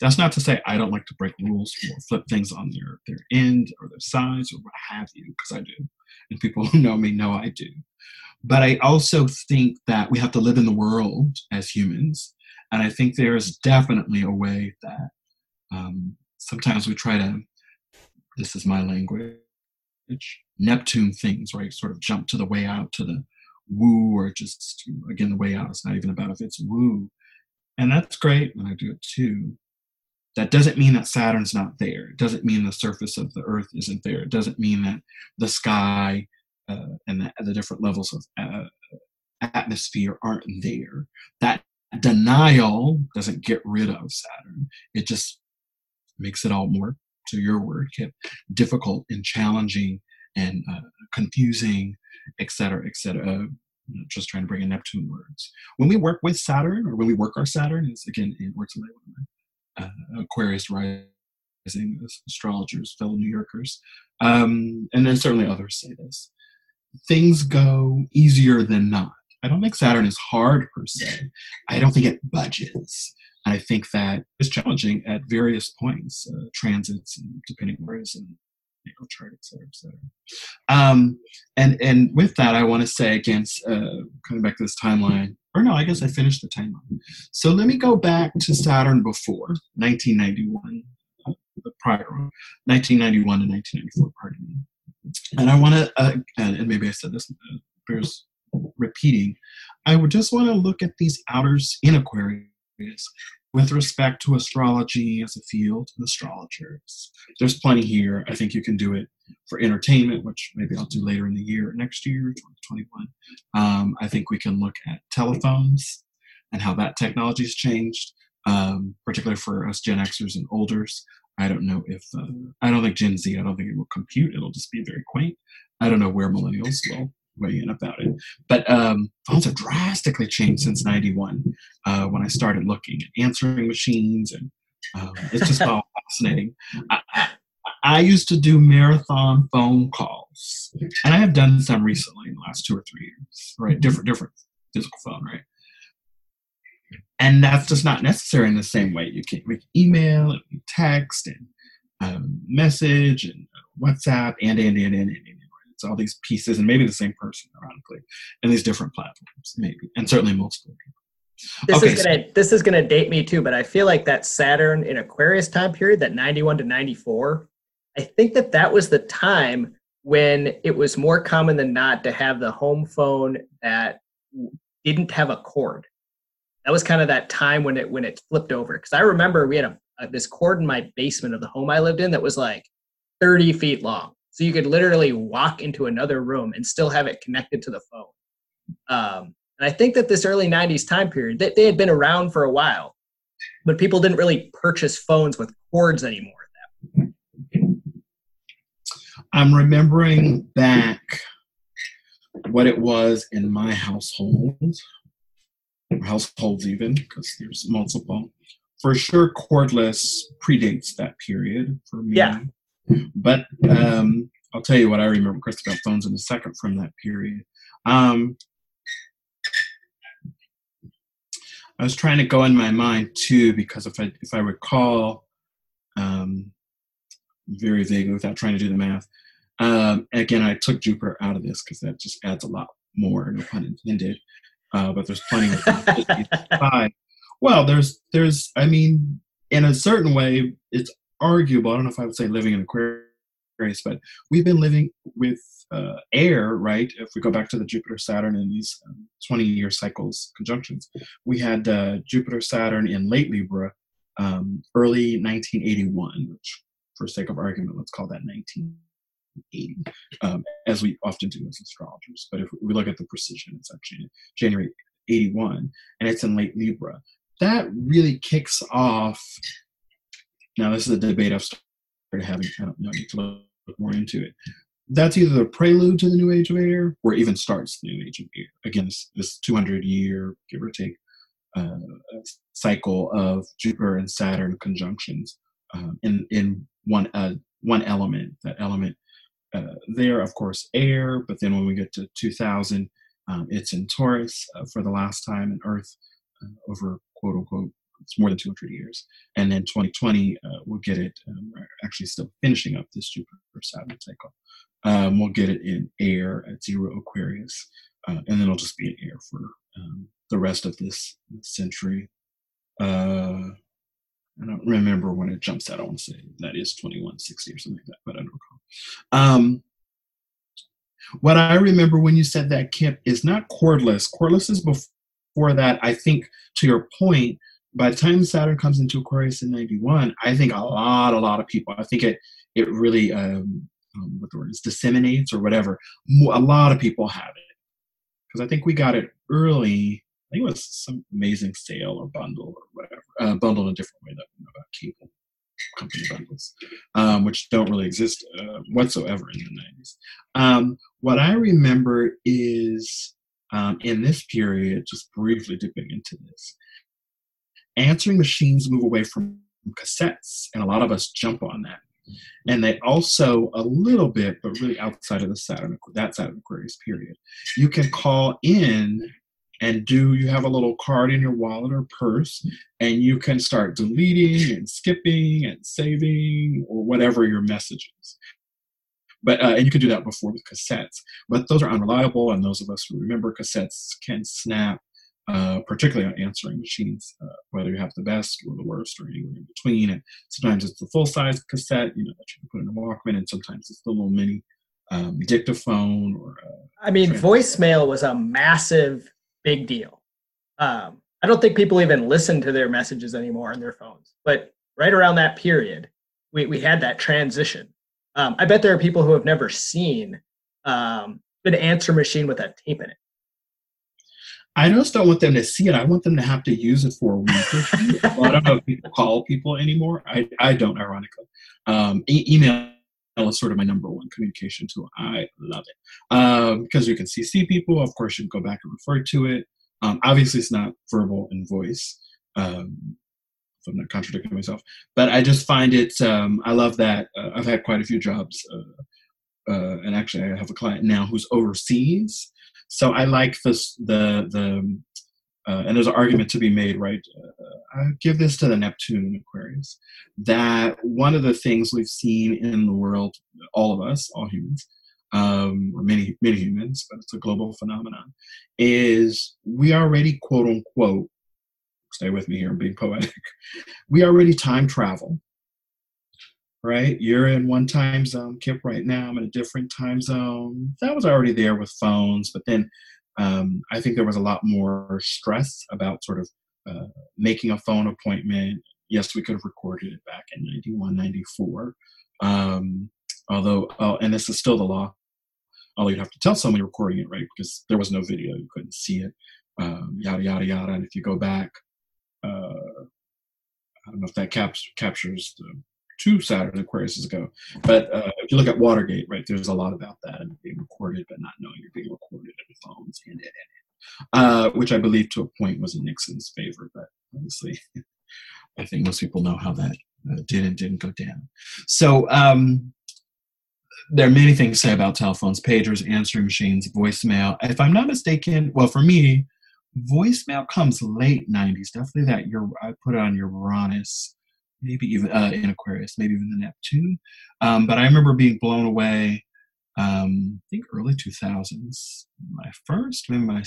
[SPEAKER 2] That's not to say I don't like to break rules or flip things on their, their end or their sides or what have you, because I do. And people [LAUGHS] who know me know I do. But I also think that we have to live in the world as humans and I think there is definitely a way that um, sometimes we try to, this is my language, Neptune things, right? Sort of jump to the way out, to the woo, or just, again, the way out is not even about if it's woo. And that's great, and I do it too. That doesn't mean that Saturn's not there. It doesn't mean the surface of the Earth isn't there. It doesn't mean that the sky uh, and the, the, different levels of uh, atmosphere aren't there. That denial doesn't get rid of Saturn. It just makes it all more, to your word, Kip, difficult and challenging and uh, confusing, etc., etc. just trying to bring in Neptune words. When we work with Saturn, or when we work our Saturn, it's again it works with my uh, Aquarius rising astrologers, fellow New Yorkers, um, and then certainly others say this. Things go easier than not I don't think Saturn is hard per se. I don't think it budges. I think that it's challenging at various points, uh, transits, and depending where it is in the chart, et cetera, et cetera. Um, and, and with that, I want to say against uh, coming back to this timeline, or no, I guess I finished the timeline. So let me go back to Saturn before 1991, uh, the prior one, 1991 to 1994, pardon me. And I want to, uh, and, and, maybe I said this uh, bears repeating, I would just want to look at these outers in Aquarius with respect to astrology as a field and astrologers. There's plenty here. I think you can do it for entertainment, which maybe I'll do later in the year, next year, 2021. Um, I think we can look at telephones and how that technology has changed, um, particularly for us Gen Xers and olders. I don't know if, uh, I don't think Gen Z, I don't think it will compute. It'll just be very quaint. I don't know where millennials will weigh in about it. But um, phones have drastically changed since '91 uh, when I started looking at answering machines, and um, it's just all [LAUGHS] fascinating. I, I, I, used to do marathon phone calls, and I have done some recently in the last two or three years. Right, different different physical phone, right. And that's just not necessary in the same way. You can we email and text and um, message and uh, WhatsApp and and and and, and it's all these pieces and maybe the same person, ironically, in these different platforms, maybe, and certainly multiple people.
[SPEAKER 1] This okay, is gonna so, this is gonna date me too, but I feel like that Saturn in Aquarius time period, that 91 to 94, I think that that was the time when it was more common than not to have the home phone that didn't have a cord. That was kind of that time when it when it flipped over. Because I remember we had a, a, this cord in my basement of the home I lived in that was like 30 feet long. So you could literally walk into another room and still have it connected to the phone. Um, and I think that this early 90s time period, they, they had been around for a while, but people didn't really purchase phones with cords anymore.
[SPEAKER 2] I'm remembering back what it was in my household, households even, because there's multiple. For sure, cordless predates that period for me.
[SPEAKER 1] Yeah.
[SPEAKER 2] But um, I'll tell you what I remember Christabel Phones in a second from that period. Um, I was trying to go in my mind too, because if I if I recall um, very vaguely without trying to do the math, um, again I took Jupiter out of this because that just adds a lot more, no pun intended. Uh, but there's plenty of [LAUGHS] well, there's there's I mean, in a certain way, it's arguable. I don't know if I would say living in Aquarius, but we've been living with uh, air, right? If we go back to the Jupiter Saturn and these um, 20 year cycles conjunctions, we had uh, Jupiter Saturn in late Libra um, early 1981, which for sake of argument, let's call that 1980, um, as we often do as astrologers. But if we look at the precision, it's actually January 81, and it's in late Libra. That really kicks off. Now, this is a debate I've started having. I don't know, I need to look more into it that's either the prelude to the new age of air or even starts the new age of air. Again, this, this 200 year, give or take, uh, cycle of Jupiter and Saturn conjunctions um, in in one uh, one element. That element uh, there, of course, air. But then when we get to 2000, um, it's in Taurus uh, for the last time, and Earth uh, over quote unquote it's more than 200 years. And then 2020, uh, we'll get it. Um, we're actually still finishing up this Jupiter Saturn cycle. Um, we'll get it in air at zero Aquarius, uh, and then it'll just be in air for um, the rest of this century. Uh, I don't remember when it jumps out. I want to say that is 2160 or something like that, but I don't recall. Um, what I remember when you said that, Kip, is not cordless. Cordless is before that. I think, to your point, by the time Saturn comes into Aquarius in 91, I think a lot, a lot of people, I think it, it really, um, um, what the word is, disseminates or whatever. A lot of people have it. Because I think we got it early I think it was some amazing sale or bundle or whatever, uh, bundle in a different way that we know about cable company bundles, um, which don't really exist uh, whatsoever in the 90s. Um, what I remember is um, in this period, just briefly dipping into this, answering machines move away from cassettes, and a lot of us jump on that. And they also, a little bit, but really outside of the Saturn, that of Aquarius period, you can call in and do you have a little card in your wallet or purse and you can start deleting and skipping and saving or whatever your message is but uh, and you can do that before with cassettes but those are unreliable and those of us who remember cassettes can snap uh, particularly on answering machines, uh, whether you have the best or the worst or anywhere in between. And sometimes it's the full size cassette, you know, that you can put in a Walkman, and sometimes it's the little mini um, dictaphone or. Uh,
[SPEAKER 1] I mean, voicemail was a massive big deal. Um, I don't think people even listen to their messages anymore on their phones. But right around that period, we, we had that transition. Um, I bet there are people who have never seen um, an answer machine with a tape in it.
[SPEAKER 2] I just don't want them to see it. I want them to have to use it for a week. [LAUGHS] well, I don't know if people call people anymore. I, I don't, ironically. Um, e- email is sort of my number one communication tool. I love it um, because you can CC people. Of course, you can go back and refer to it. Um, obviously, it's not verbal and voice. Um, if I'm not contradicting myself, but I just find it. Um, I love that. Uh, I've had quite a few jobs, uh, uh, and actually, I have a client now who's overseas. So I like this the the uh, and there's an argument to be made, right? Uh, I give this to the Neptune Aquarius that one of the things we've seen in the world, all of us, all humans, um, or many many humans, but it's a global phenomenon, is we already quote unquote. Stay with me here. I'm being poetic. [LAUGHS] We already time travel, right? You're in one time zone, Kip. Right now, I'm in a different time zone. That was already there with phones, but then um, I think there was a lot more stress about sort of uh, making a phone appointment. Yes, we could have recorded it back in 91, 94. Um, although, uh, and this is still the law, although you'd have to tell someone you're recording it, right? Because there was no video, you couldn't see it, um, yada, yada, yada. And if you go back, uh, I don't know if that caps, captures the two Saturn Aquarius ago. But uh, if you look at Watergate, right, there's a lot about that and being recorded, but not knowing you're being recorded and phones and it, uh, which I believe to a point was in Nixon's favor. But obviously, [LAUGHS] I think most people know how that uh, did and didn't go down. So um, there are many things to say about telephones, pagers, answering machines, voicemail. If I'm not mistaken, well, for me, Voicemail comes late 90s, definitely that your I put it on Uranus, maybe even uh, in Aquarius, maybe even the Neptune. Um, but I remember being blown away. Um, I think early 2000s. My first, maybe my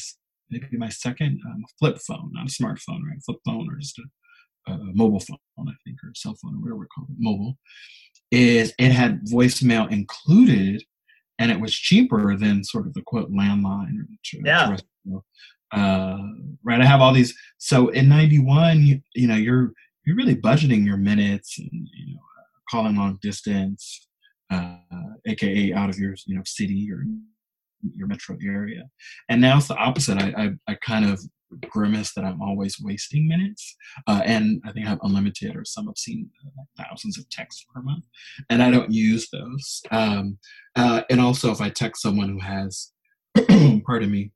[SPEAKER 2] maybe my second um, flip phone, not a smartphone, right? Flip phone or just a, a, mobile phone, I think, or cell phone or whatever we call it, mobile. Is it had voicemail included, and it was cheaper than sort of the quote landline or
[SPEAKER 1] yeah.
[SPEAKER 2] Uh, right. I have all these. So in '91, you, you know, you're you're really budgeting your minutes and you know calling long distance, uh, aka out of your you know city or your metro area. And now it's the opposite. I I, I kind of grimace that I'm always wasting minutes, uh, and I think I have unlimited or some seen uh, thousands of texts per month, and I don't use those. Um, uh, and also, if I text someone who has, [CLEARS THROAT] pardon me,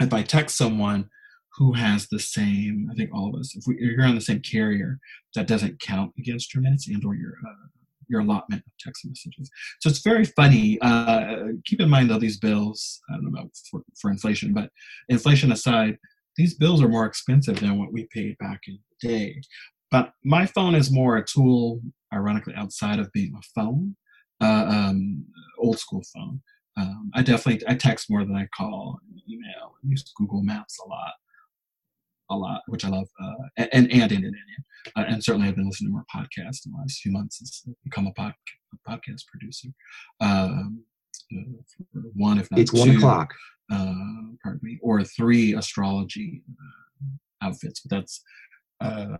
[SPEAKER 2] if I text someone who has the same, I think all of us, if we, you're on the same carrier, that doesn't count against your minutes and or your uh, your allotment of text messages. So it's very funny. Uh, keep in mind though, these bills, I don't know about for, for, inflation, but inflation aside, these bills are more expensive than what we paid back in the day. But my phone is more a tool, ironically, outside of being a phone, uh, um, old school phone. Um, I definitely I text more than I call and email. I use Google Maps a lot a lot, which I love, uh, and and and Indian uh, and certainly I've been listening to more podcasts in the last few months since I've become a, pod, a podcast producer. Um, uh, one, if not
[SPEAKER 3] it's
[SPEAKER 2] two,
[SPEAKER 3] one o'clock.
[SPEAKER 2] Uh, pardon me, or three astrology uh, outfits. But that's uh,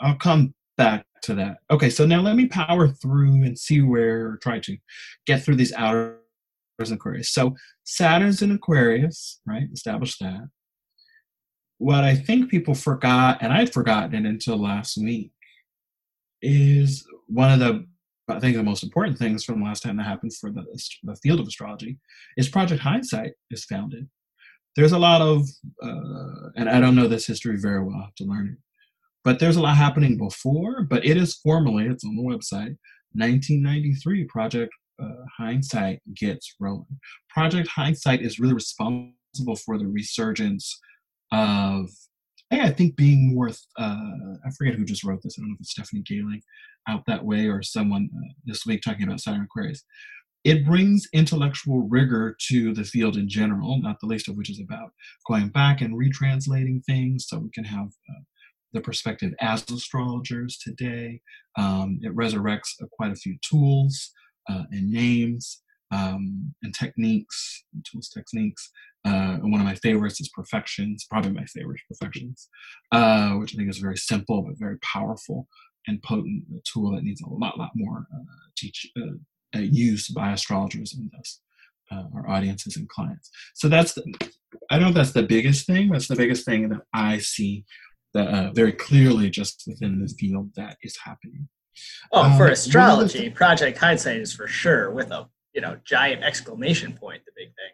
[SPEAKER 2] I'll come back to that. Okay, so now let me power through and see where, try to get through these outer Aquarius. So Saturn's in Aquarius, right? Establish that what I think people forgot, and I'd forgotten it until last week, is one of the I think the most important things from the last time that happened for the, the field of astrology is Project Hindsight is founded. There's a lot of, uh, and I don't know this history very well I have to learn it, but there's a lot happening before. But it is formally, it's on the website, 1993. Project uh, Hindsight gets rolling. Project Hindsight is really responsible for the resurgence of I think being more uh, I forget who just wrote this. I don't know if it's Stephanie Gailing out that way or someone uh, this week talking about Saturn Aquarius. It brings intellectual rigor to the field in general, not the least of which is about going back and retranslating things so we can have uh, the perspective as astrologers today. Um, it resurrects uh, quite a few tools uh, and names um, and techniques, tools, techniques uh, one of my favorites is Perfections, probably my favorite Perfections, uh, which I think is very simple but very powerful and potent a tool that needs a lot, lot more uh, teach uh, uh, use by astrologers and thus uh, our audiences and clients. So that's the, I don't know if that's the biggest thing. That's the biggest thing that I see that very clearly just within the field that is happening.
[SPEAKER 1] Oh, for um, astrology, Project Hindsight is for sure with a you know giant exclamation point the big thing.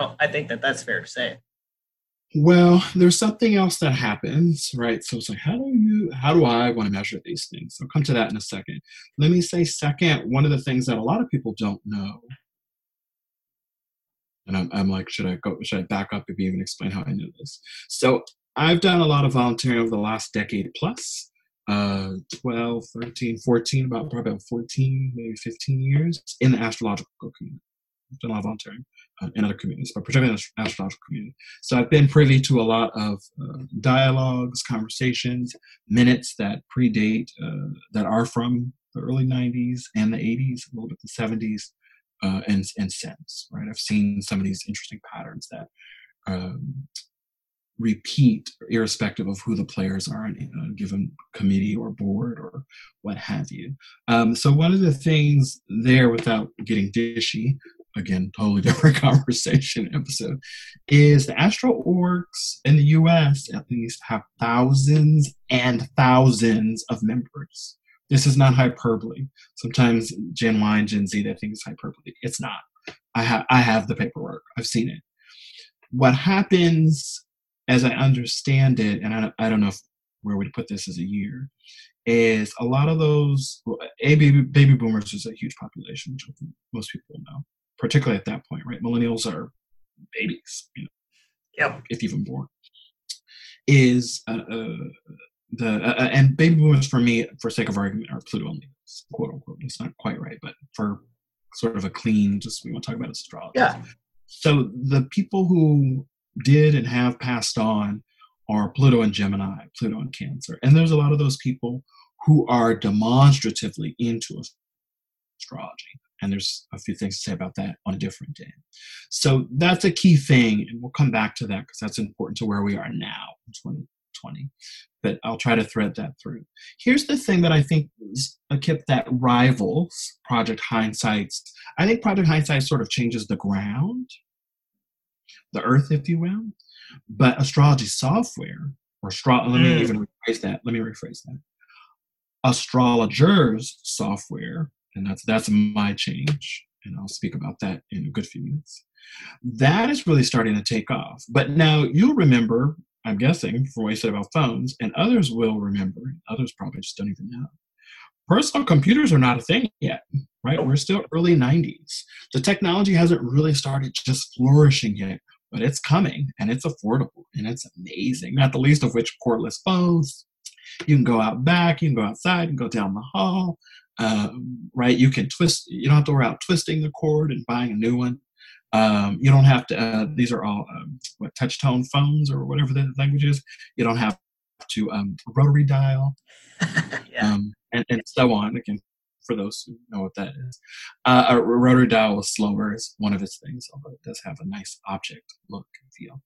[SPEAKER 1] No, I think that that's fair to say.
[SPEAKER 2] Well, there's something else that happens, right? So it's like, how do you, how do I want to measure these things? I'll come to that in a second. Let me say, second, one of the things that a lot of people don't know, and I'm, I'm like, should I go, should I back up and even explain how I know this? So I've done a lot of volunteering over the last decade plus, uh, 12, 13, 14, about probably about 14, maybe 15 years in the astrological community. I've done a lot of volunteering uh, in other communities, but particularly in the astrological community. So I've been privy to a lot of uh, dialogues, conversations, minutes that predate, uh, that are from the early 90s and the 80s, a little bit the 70s, uh, and, and since, right? I've seen some of these interesting patterns that um, repeat irrespective of who the players are in a given committee or board or what have you. Um, so one of the things there, without getting dishy, again, totally [LAUGHS] different conversation episode, is the astro orgs in the US at least have thousands and thousands of members. This is not hyperbole. Sometimes Gen Y and Gen Z they think it's hyperbole. It's not. I have I have the paperwork. I've seen it. What happens, as I understand it, and I, I don't know if, where we'd put this as a year, is a lot of those a baby, baby boomers is a huge population, which most people know particularly at that point, right? Millennials are babies, you know,
[SPEAKER 1] yep.
[SPEAKER 2] if even born. is uh, uh, the uh, and baby boomers for me, for sake of argument, are Pluto only, quote unquote. It's not quite right, but for sort of a clean, just we want to talk about astrology.
[SPEAKER 1] Yeah.
[SPEAKER 2] So the people who did and have passed on are Pluto and Gemini, Pluto and Cancer, and there's a lot of those people who are demonstratively into astrology. And there's a few things to say about that on a different day. So that's a key thing, and we'll come back to that because that's important to where we are now in 2020. But I'll try to thread that through. Here's the thing that I think kept that rivals Project Hindsight's. I think Project Hindsight sort of changes the ground, the earth, if you will. But astrology software, or astro- let me mm. even rephrase that. Let me rephrase that. Astrologers software and that's that's my change and i'll speak about that in a good few minutes. That is really starting to take off. But now you'll remember i'm guessing from what you said about phones and others will remember others probably just don't even know. Personal computers are not a thing yet right? We're still early 90s the technology hasn't really started just flourishing yet but it's coming and it's affordable and it's amazing not the least of which cordless phones. You can go out back you can go outside and go down the hall um, right? You can twist. You don't have to worry about twisting the cord and buying a new one. Um, you don't have to. Uh, these are all um, what touch tone phones or whatever the language is. You don't have to um, rotary dial, [LAUGHS] yeah. Um, and, and so on. Again, for those who know what that is. Uh, a rotary dial slower is one of its things, although it does have a nice object look and feel.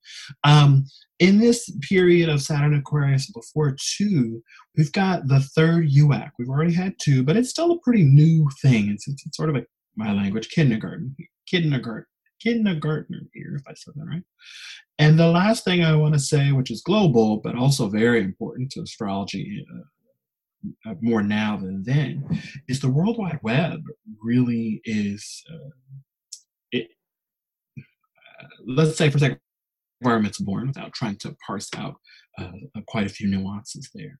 [SPEAKER 2] Um, in this period of Saturn Aquarius before two, we've got the third UAC. We've already had two, but it's still a pretty new thing. It's, it's, it's sort of a, my language, kindergarten, kindergarten, kindergartner here, if I said that right. And the last thing I want to say, which is global, but also very important to astrology uh, more now than then is the World Wide Web really is uh, it. Uh, let's say for a second, environment's born without trying to parse out uh, quite a few nuances there.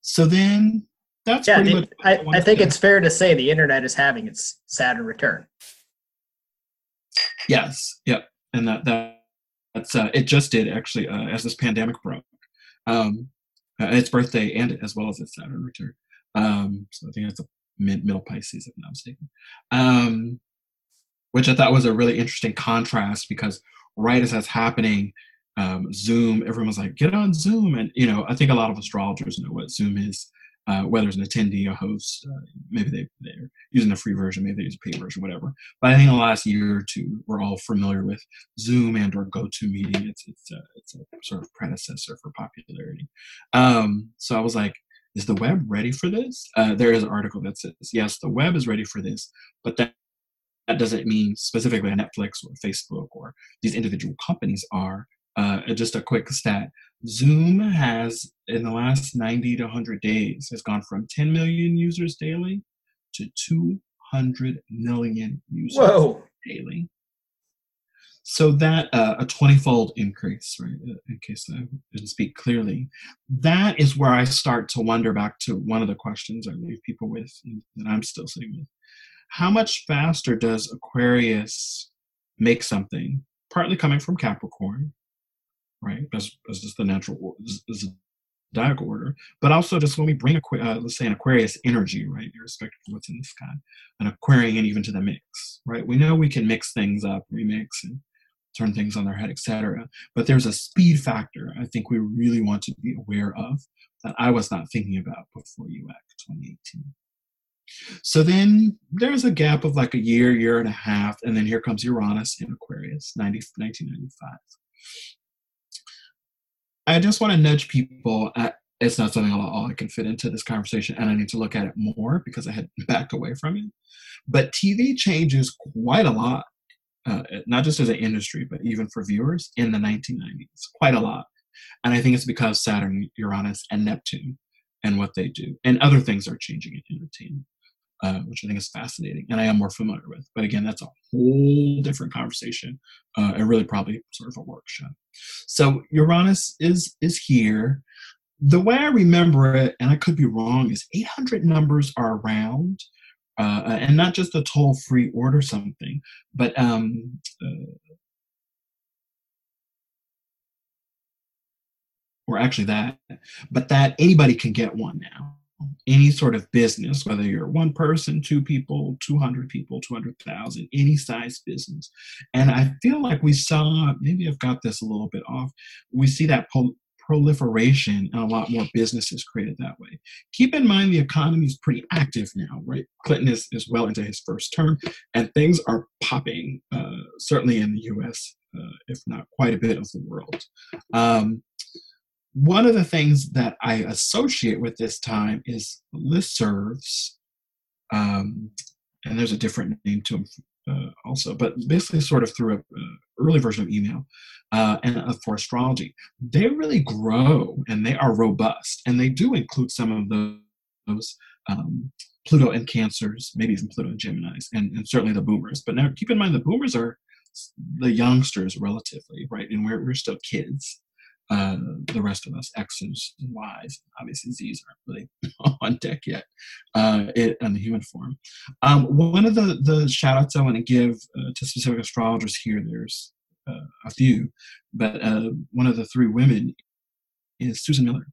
[SPEAKER 2] So then that's
[SPEAKER 1] yeah. The, I, I, I think it's fair to say the internet is having its Saturn return.
[SPEAKER 2] Yes. Yep. And that that that's uh, it just did actually uh, as this pandemic broke. Um, uh, its birthday and as well as its Saturn return. Um, so I think that's a mid middle Pisces, if I'm not mistaken. Um, which I thought was a really interesting contrast because right as that's happening, um, Zoom, everyone's like, get on Zoom. And, you know, I think a lot of astrologers know what Zoom is uh, whether it's an attendee, a host, uh, maybe they, they're using a free version, maybe they use a paid version, whatever. But I think in the last year or two, we're all familiar with Zoom and or GoToMeeting. It's it's a, it's a sort of predecessor for popularity. Um, so I was like, is the web ready for this? Uh, there is an article that says yes, the web is ready for this, but that that doesn't mean specifically Netflix or Facebook or these individual companies are. Uh, just a quick stat Zoom has, in the last 90 to 100 days, has gone from 10 million users daily to 200 million users Whoa. daily. So that uh, a 20-fold increase, right? Uh, in case I didn't speak clearly, that is where I start to wonder back to one of the questions I leave people with and that I'm still sitting with. How much faster does Aquarius make something? Partly coming from Capricorn, right? That's, as just the natural a diagonal order, but also just when we bring, uh, let's say, an Aquarius energy, right, irrespective of what's in the sky, an Aquarian even to the mix, right? We know we can mix things up, remix, and turn things on their head, etc. But there's a speed factor I think we really want to be aware of that I was not thinking about before UAC 2018. So then there's a gap of like a year, year and a half, and then here comes Uranus in Aquarius, 90, 1995. I just want to nudge people at it's not something all I can fit into this conversation, and I need to look at it more because I had backed away from it. But TV changes quite a lot, uh, not just as an industry, but even for viewers in the 1990s, quite a lot. And I think it's because Saturn, Uranus, and Neptune and what they do, and other things are changing in entertainment uh, which I think is fascinating and I am more familiar with. But again, that's a whole different conversation uh, and really probably sort of a workshop. So Uranus is is here. The way I remember it, and I could be wrong, is 800 numbers are around. Uh, and not just a toll free order something, but um, uh, or actually that, but that anybody can get one now. Any sort of business, whether you're one person, two people, 200 people, 200,000, any size business. And I feel like we saw, maybe I've got this a little bit off, we see that proliferation and a lot more businesses created that way. Keep in mind the economy is pretty active now, right? Clinton is, is well into his first term, and things are popping, uh, certainly in the US, uh, if not quite a bit of the world. Um, one of the things that I associate with this time is listservs, um, and there's a different name to them uh, also, but basically sort of through a, early version of email uh, and uh, for astrology, they really grow and they are robust, and they do include some of those um, Pluto and Cancers, maybe even Pluto and Gemini's, and, and certainly the boomers. But now keep in mind the boomers are the youngsters relatively, right? And we're, we're still kids uh, the rest of us, X's and Y's. Obviously, Z's aren't really [LAUGHS] on deck yet uh, it, in the human form. Um, one of the, the shout outs I want to give uh, to specific astrologers here, there's uh, a few, but uh, one of the three women is Susan Miller.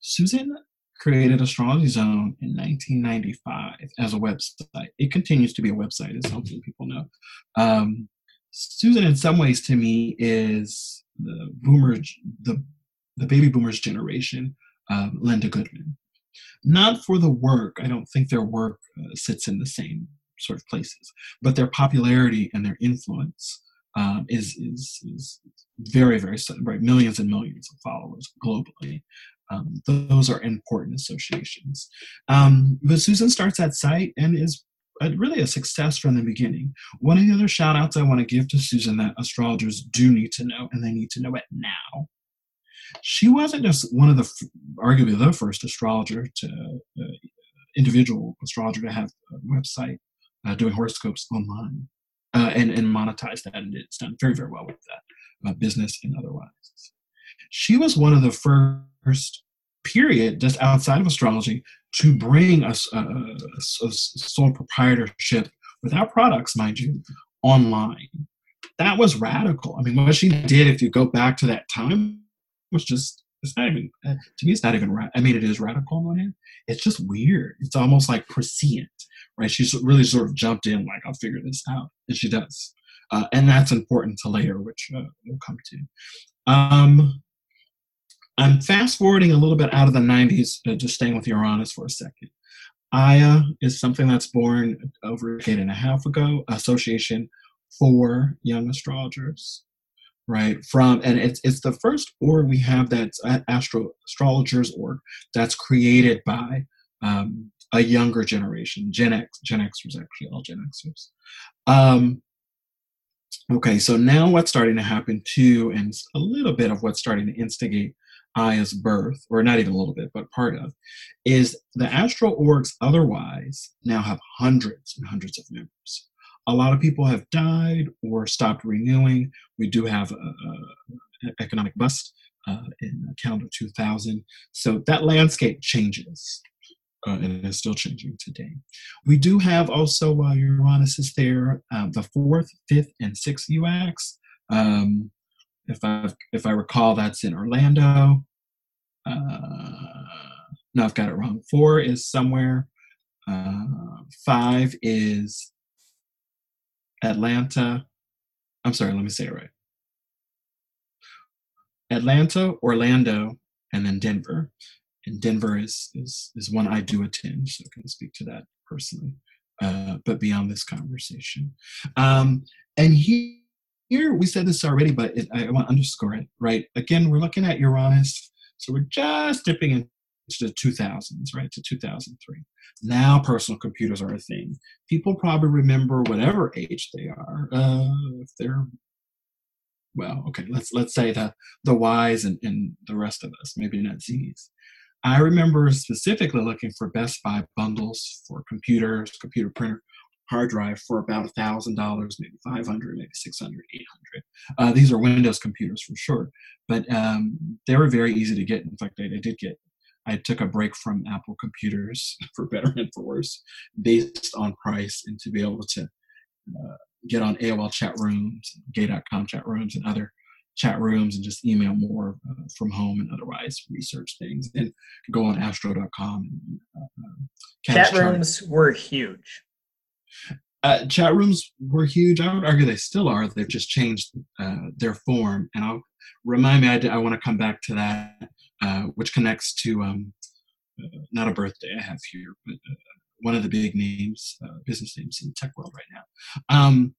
[SPEAKER 2] Susan created Astrology Zone in 1995 as a website. It continues to be a website, as hopefully people know. Um, Susan, in some ways, to me, is the boomer, the the baby boomers generation, um, Linda Goodman. Not for the work. I don't think their work uh, sits in the same sort of places, but their popularity and their influence um, is, is is very very right. Millions and millions of followers globally. Um, those are important associations. Um, but Susan starts at site and is a, really a success from the beginning. One of the other shout outs I want to give to Susan that astrologers do need to know, and they need to know it now. She wasn't just one of the, arguably the first astrologer to, uh, individual astrologer to have a website uh, doing horoscopes online uh, and, and monetize that. And it's done very, very well with that, uh, business and otherwise. She was one of the first period just outside of astrology to bring a, a, a, sole proprietorship without products, mind you, online. That was radical. I mean, what she did, if you go back to that time, was just, it's not even, uh, to me, it's not even, ra- I mean, it is radical on one. It's just weird. It's almost like prescient, right? She's really sort of jumped in, like, I'll figure this out. And she does. Uh, and that's important to later, which uh, we'll come to. Um, I'm fast forwarding a little bit out of the 90s, uh, just staying with Uranus for a second. Aya is something that's born over a decade and a half ago, Association for Young Astrologers, right? From and it's it's the first org we have that's astro astrologers org that's created by um, a younger generation, Gen X. Gen Xers actually, all Gen Xers. Um, okay, so now what's starting to happen too, and a little bit of what's starting to instigate Aya's birth, or not even a little bit, but part of, is the astral orgs otherwise now have hundreds and hundreds of members. A lot of people have died or stopped renewing. We do have an economic bust uh, in calendar 2000. So that landscape changes. Uh, and is still changing today. We do have also, while Uranus is there, um, the fourth, fifth, and sixth UACs. Um, if I if I recall, that's in Orlando. Uh, no, I've got it wrong. Four is somewhere. Uh, five is Atlanta. I'm sorry, let me say it right. Atlanta, Orlando, and then Denver. And Denver is is is one I do attend, so I can speak to that personally. Uh, but beyond this conversation, um, and he here we said this already, but it, I want to underscore it, right? Again, we're looking at Uranus, so we're just dipping into the 2000s, right, to 2003. Now personal computers are a thing. People probably remember whatever age they are. Uh, if they're well, okay, let's let's say the the Y's and, and the rest of us, maybe not Z's. I remember specifically looking for Best Buy bundles for computers, computer printer, hard drive for about a thousand dollars, maybe five hundred, maybe six hundred, eight hundred. Uh, these are Windows computers for sure, but um, they were very easy to get. In fact, I, I, did get. I took a break from Apple computers [LAUGHS] for better and for worse, based on price, and to be able to uh, get on AOL chat rooms, Gay.com chat rooms, and other chat rooms and just email more uh, from home and otherwise research things. And go on astro.com. And, uh,
[SPEAKER 1] chat rooms were huge.
[SPEAKER 2] Uh, chat rooms were huge. I would argue they still are. They've just changed uh, their form. And I'll remind me, I, I want to come back to that, uh, which connects to um, uh, not a birthday I have here, but uh, one of the big names, uh, business names in tech world right now. Um,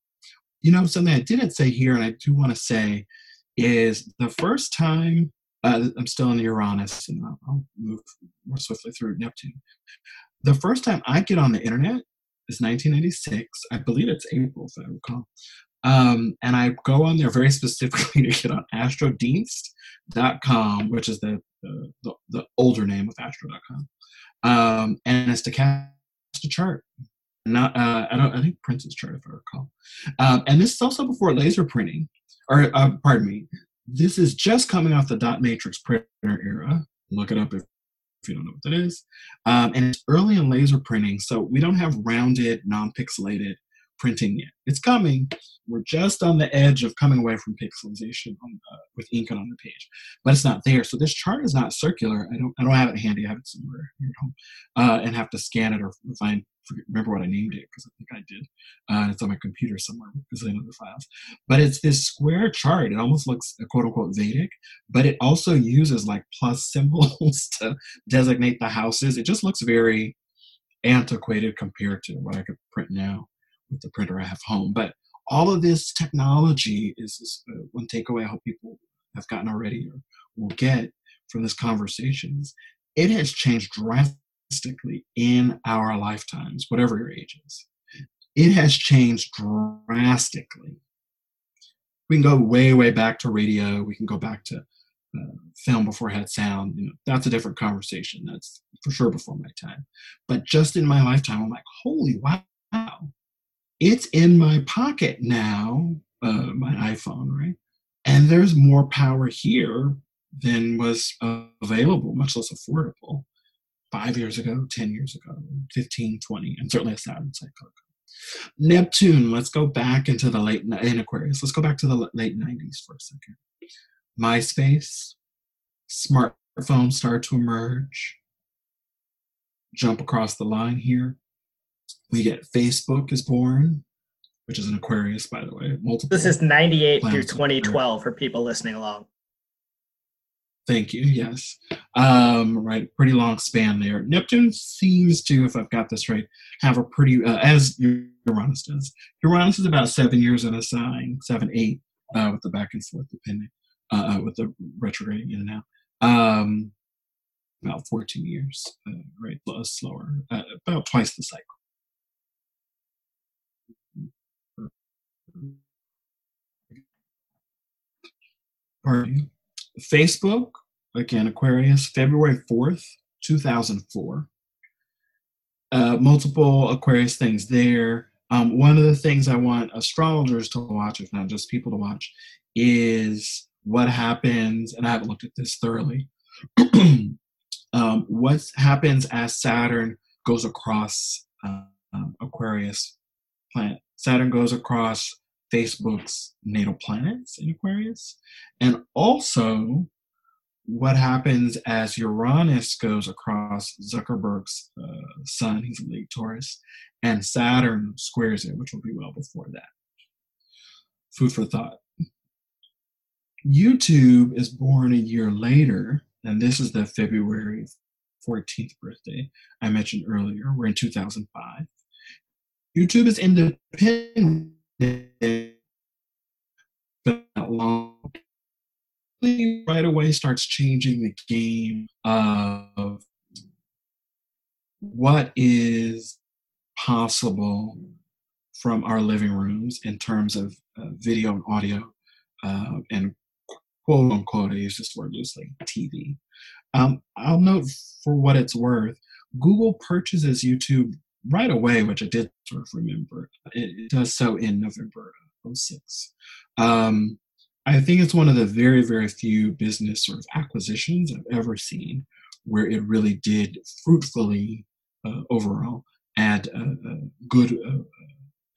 [SPEAKER 2] you know, something I didn't say here, and I do want to say, is the first time I'm still in Uranus, and I'll move more swiftly through Neptune. The first time I get on the internet is 1996. I believe it's April, if I recall. Um, and I go on there very [LAUGHS] specifically to get on astrodienst.com, which is the, the, the, the older name of astro.com. Um, and it's to cast a chart. Not, uh, I don't, I think Prince's chart, if I recall. Um, and this is also before laser printing, or uh, pardon me, this is just coming off the dot matrix printer era. Look it up if, you don't know what that is. Um, and it's early in laser printing, so we don't have rounded, non-pixelated printing yet. It's coming. We're just on the edge of coming away from pixelization on, uh, with ink on the page, but it's not there. So this chart is not circular. I don't. I don't have it handy. I have it somewhere here at home, uh, and have to scan it or find. Remember what I named it because I think I did. Uh, it's on my computer somewhere because I know the files. But it's this square chart. It almost looks quote unquote Vedic, but it also uses like plus [LAUGHS] symbols to designate the houses. It just looks very antiquated compared to what I could print now with the printer I have home. But all of this technology is, is uh, one takeaway I hope people have gotten already or will get from this conversation it has changed drastically in our lifetimes, whatever your age is. It has changed drastically. We can go way, way back to radio. We can go back to uh, film before it had sound. You know, that's a different conversation. That's for sure before my time. But just in my lifetime, I'm like, holy wow, it's in my pocket now, uh, my iPhone, right? And there's more power here than was uh, available, much less affordable, five years ago, 10 years ago, 15, 20, and certainly a Saturn cycle Neptune, let's go back into the late, in Aquarius, let's go back to the late 90s for a second. MySpace, smartphones start to emerge, jump across the line here. We get Facebook is born, which is an Aquarius, by the way.
[SPEAKER 1] Multiple. This is 98 through 2012 for people listening along.
[SPEAKER 2] Thank you. Yes. Um, right. Pretty long span there. Neptune seems to, if I've got this right, have a pretty, uh, as Uranus does. Uranus is about seven years in a sign, seven, eight, uh, with the back and forth depending, uh, uh with the retrograding in and out. Um, about 14 years, uh, right? Slower, uh, about twice the cycle. Pardon Facebook, again, Aquarius, February 4th, 2004. Uh, multiple Aquarius things there. Um, one of the things I want astrologers to watch, if not just people to watch, is what happens, and I haven't looked at this thoroughly, [CLEARS THROAT] um, what happens as Saturn goes across um, Aquarius planet. Saturn goes across Facebook's natal planets in Aquarius, and also what happens as Uranus goes across Zuckerberg's uh, sun, he's a late Taurus, and Saturn squares it, which will be well before that. Food for thought. YouTube is born a year later, and this is the February 14th birthday I mentioned earlier. We're in 2005. YouTube is independent right away starts changing the game of what is possible from our living rooms in terms of uh, video and audio uh, and quote unquote, I use this word loosely, TV. Um, I'll note for what it's worth, Google purchases YouTube right away, which I did sort of remember. It, it does so in November of 06. Um, I think it's one of the very, very few business sort of acquisitions I've ever seen where it really did fruitfully uh, overall add a, a good uh,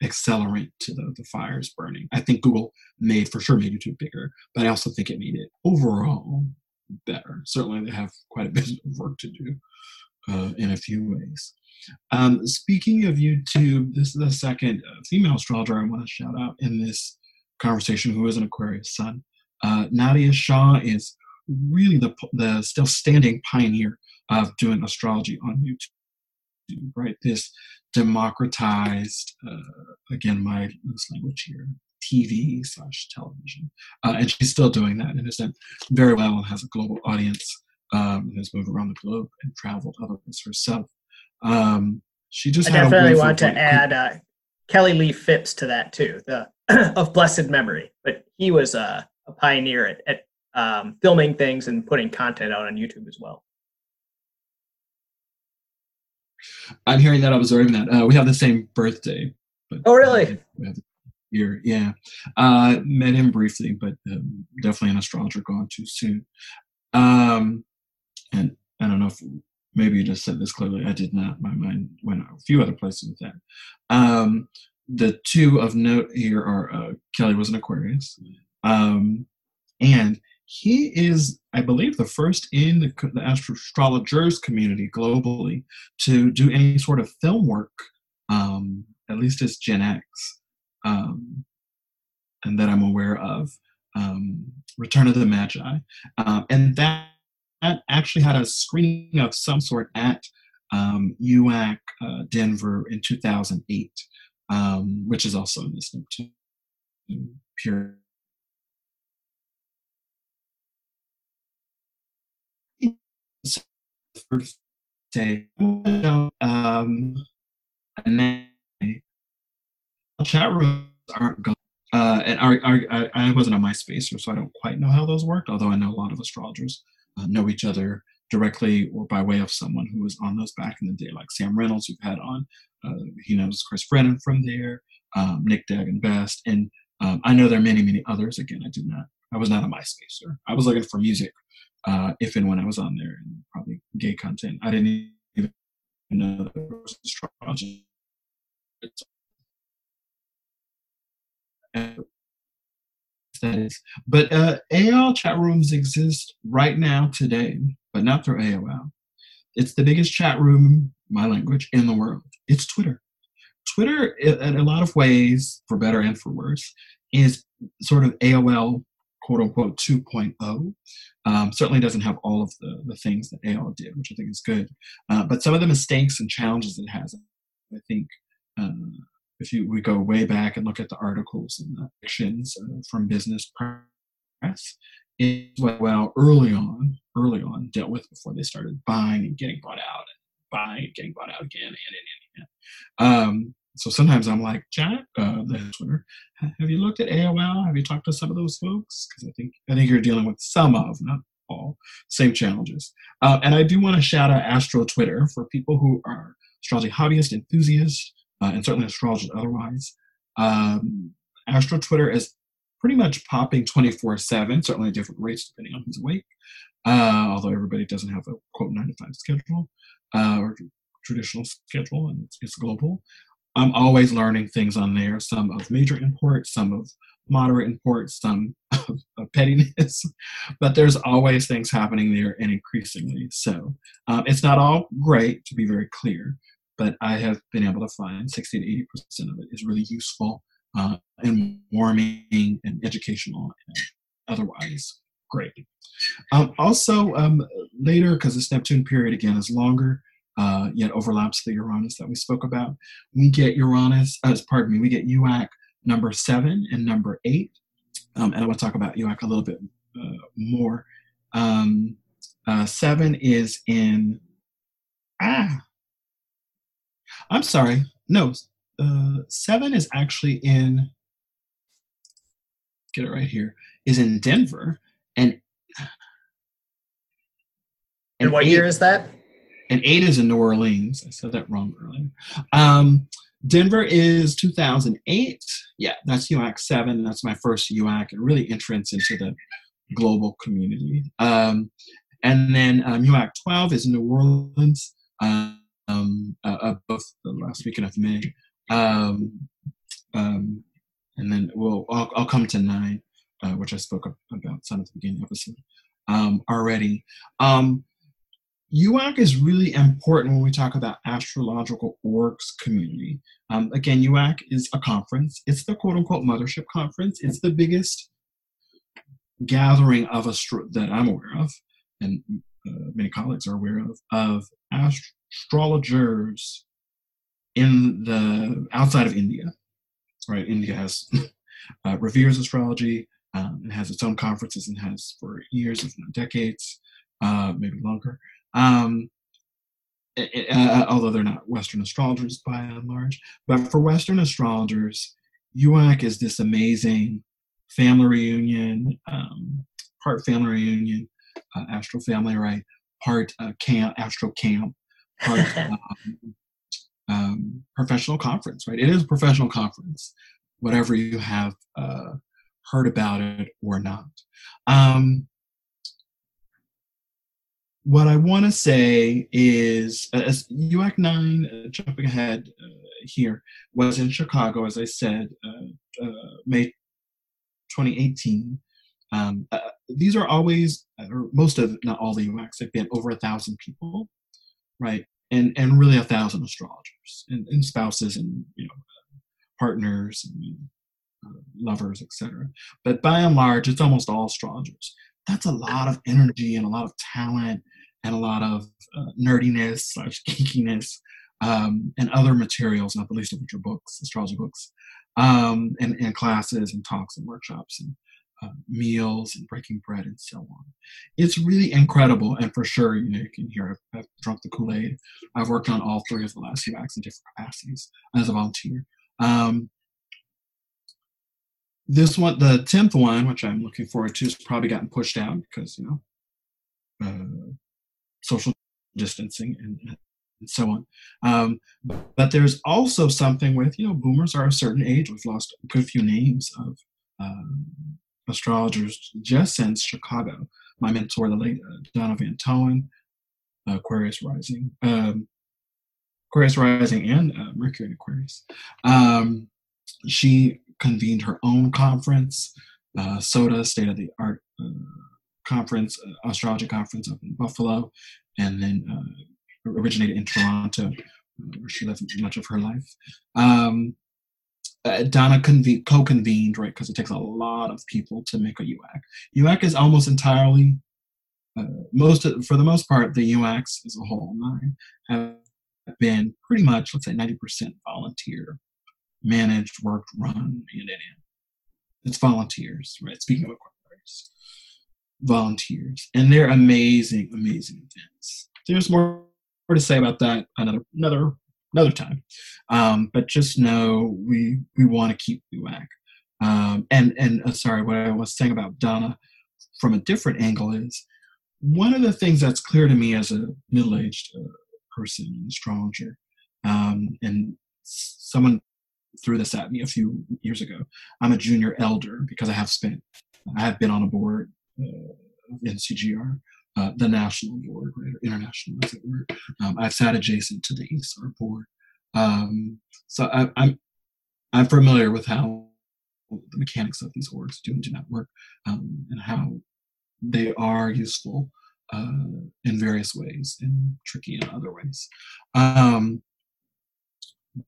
[SPEAKER 2] accelerant to the, the fires burning. I think Google made for sure made YouTube bigger, but I also think it made it overall better. Certainly, they have quite a bit of work to do uh, in a few ways. Um, speaking of YouTube, this is the second uh, female astrologer I want to shout out in this conversation who is an Aquarius sun. Uh, Nadiya Shah is really the, the still standing pioneer of doing astrology on YouTube, right? This democratized, uh, again, my loose language here, TV slash television. Uh, and she's still doing that and has done very well and has a global audience um, has moved around the globe and traveled other places herself. Um, she just
[SPEAKER 1] I definitely want to add uh, Kelly Lee Phipps to that too, the [CLEARS THROAT] of blessed memory. But he was uh, a pioneer at, at um, filming things and putting content out on YouTube as well.
[SPEAKER 2] I'm hearing that, observing that. Uh, we have the same birthday.
[SPEAKER 1] But, oh, really?
[SPEAKER 2] year, yeah. Uh, met him briefly, but um, definitely an astrologer gone too soon. Um, and I don't know if maybe you just said this clearly. I did not. My mind went a few other places with that. Um, the two of note here are uh, Kelly was an Aquarius, um, and he is, I believe, the first in the, the astrologers community globally to do any sort of film work, um, at least as Gen X, um, and that I'm aware of. Um, Return of the Magi, uh, and that that actually had a screening of some sort at um, UAC uh, Denver in 2008, um, which is also in this period. Um, and chat rooms aren't going. Uh, and our, our, I, I wasn't on MySpace, so I don't quite know how those worked. Although I know a lot of astrologers uh, know each other directly or by way of someone who was on those back in the day, like Sam Reynolds, who've had on. Uh, he knows Chris Brennan from there, um, Nick Dagan Best, and um, I know there are many, many others. Again, I did not. I was not a MySpacer. I was looking for music, uh, if and when I was on there, and probably gay content. I didn't even know there was astrology. But uh, AOL chat rooms exist right now today, but not through AOL. It's the biggest chat room, my language, in the world. It's Twitter. Twitter, in a lot of ways, for better and for worse, is sort of AOL quote unquote 2.0. Um, certainly doesn't have all of the, the things that AOL did, which I think is good. Uh, but some of the mistakes and challenges it has, I think, uh, if you we go way back and look at the articles and the fictions uh, from business press, it well early on, early on dealt with before they started buying and getting bought out and buying and getting bought out again and and and. Um, so sometimes I'm like, Jack, uh, the Twitter, have you looked at AOL? Have you talked to some of those folks? Because I think I think you're dealing with some of, not all, same challenges. Uh, and I do want to shout out Astro Twitter for people who are astrology hobbyists, enthusiasts, uh, and certainly astrology otherwise. Um, Astro Twitter is pretty much popping 24 7, certainly different rates depending on who's awake, uh, although everybody doesn't have a quote 9 to 5 schedule uh, or traditional schedule, and it's, it's global. I'm always learning things on there, some of major import, some of moderate import, some [LAUGHS] of, of pettiness, but there's always things happening there and increasingly so. Um, it's not all great, to be very clear, but I have been able to find 60 to 80 percent of it is really useful uh, and warming and educational and otherwise great. Um, also, um, later, because this Neptune period again is longer, uh, yet overlaps the Uranus that we spoke about, we get Uranus, uh, pardon me, we get UAC number seven and number eight. Um, and I want to talk about UAC a little bit uh, more. Um, uh, seven is in, ah, I'm sorry. No, uh, seven is actually in. Get it right here. Is in Denver, and.
[SPEAKER 1] And, what eight, year is that?
[SPEAKER 2] And eight is in New Orleans. I said that wrong earlier. Um, Denver is 2008. Yeah, that's UAC 7. That's my first UAC and really entrance into the global community. Um, and then um, UAC 12 is New Orleans. Um, um, uh, both the last weekend of May. Um, Um, and then we'll I'll, I'll come to nine, uh, which I spoke about some at the beginning of the episode um, already. Um, UAC is really important when we talk about astrological orgs community. Um, again, UAC is a conference. It's the quote unquote mothership conference. It's the biggest gathering of astro- that I'm aware of, and uh, many colleagues are aware of, of astrologers in the outside of India. Right, India has [LAUGHS] uh, reveres astrology. Um, it has its own conferences and has for years, if not decades, uh, maybe longer. Um, it, uh, although they're not Western astrologers by and large, but for Western astrologers, UAC is this amazing family reunion, um, part family reunion, uh, astral family, right? Part uh, camp, astral camp, part [LAUGHS] um, um, professional conference, right? It is a professional conference, whatever you have uh, heard about it or not. Um, what I want to say is, as UAC 9, uh, jumping ahead uh, here, was in Chicago, as I said, uh, uh May 2018. Um, uh, these are always, or most of, not all the UACs, have been over a thousand people, right? And and really a thousand astrologers and, and spouses and you know partners and lovers, etc. But by and large, it's almost all astrologers. That's a lot of energy and a lot of talent and a lot of uh, nerdiness slash geekiness um, and other materials, not the least of which are books, astrology books, um, and, and classes and talks and workshops and uh, meals and breaking bread and so on. It's really incredible, and for sure, you know, you can hear I've, I've drunk the Kool Aid. I've worked on all three of the last few acts in different capacities as a volunteer. Um, this one, the tenth one, which I'm looking forward to, has probably gotten pushed out because you know uh, social distancing and, and so on. Um, but there's also something with you know boomers are a certain age. We've lost a good few names of um, astrologers just since Chicago. My mentor, the late uh, Donna Van Toen, Aquarius rising, um, Aquarius rising, and uh, Mercury in Aquarius. Um, she convened her own conference, uh, SOTA, State of the Art uh, Conference, uh, Astrology Conference up in Buffalo, and then uh, originated in Toronto, uh, where she lived much of her life. Um, uh, Donna conve- co-convened, right, because it takes a lot of people to make a UAC. UAC is almost entirely, uh, most of, for the most part, the UACs as a whole, nine, have been pretty much, let's say, 90% volunteer managed, worked, run, and in. It's volunteers, right? Speaking of Aquarius, volunteers, and they're amazing, amazing events. There's more to say about that another another another time, um, but just know we we want to keep UAC. Um, and and uh, sorry, what I was saying about Donna from a different angle is one of the things that's clear to me as a middle-aged uh, person, an astrologer, um, and someone threw this at me a few years ago. I'm a junior elder because I have spent, I have been on a board uh, of NCGR, uh, the national board, right, or international as it were. Um, I've sat adjacent to the ISAR board. Um, so I, am I'm, I'm familiar with how the mechanics of these orgs do and do not work um, and how they are useful uh, in various ways and tricky in other ways. Um,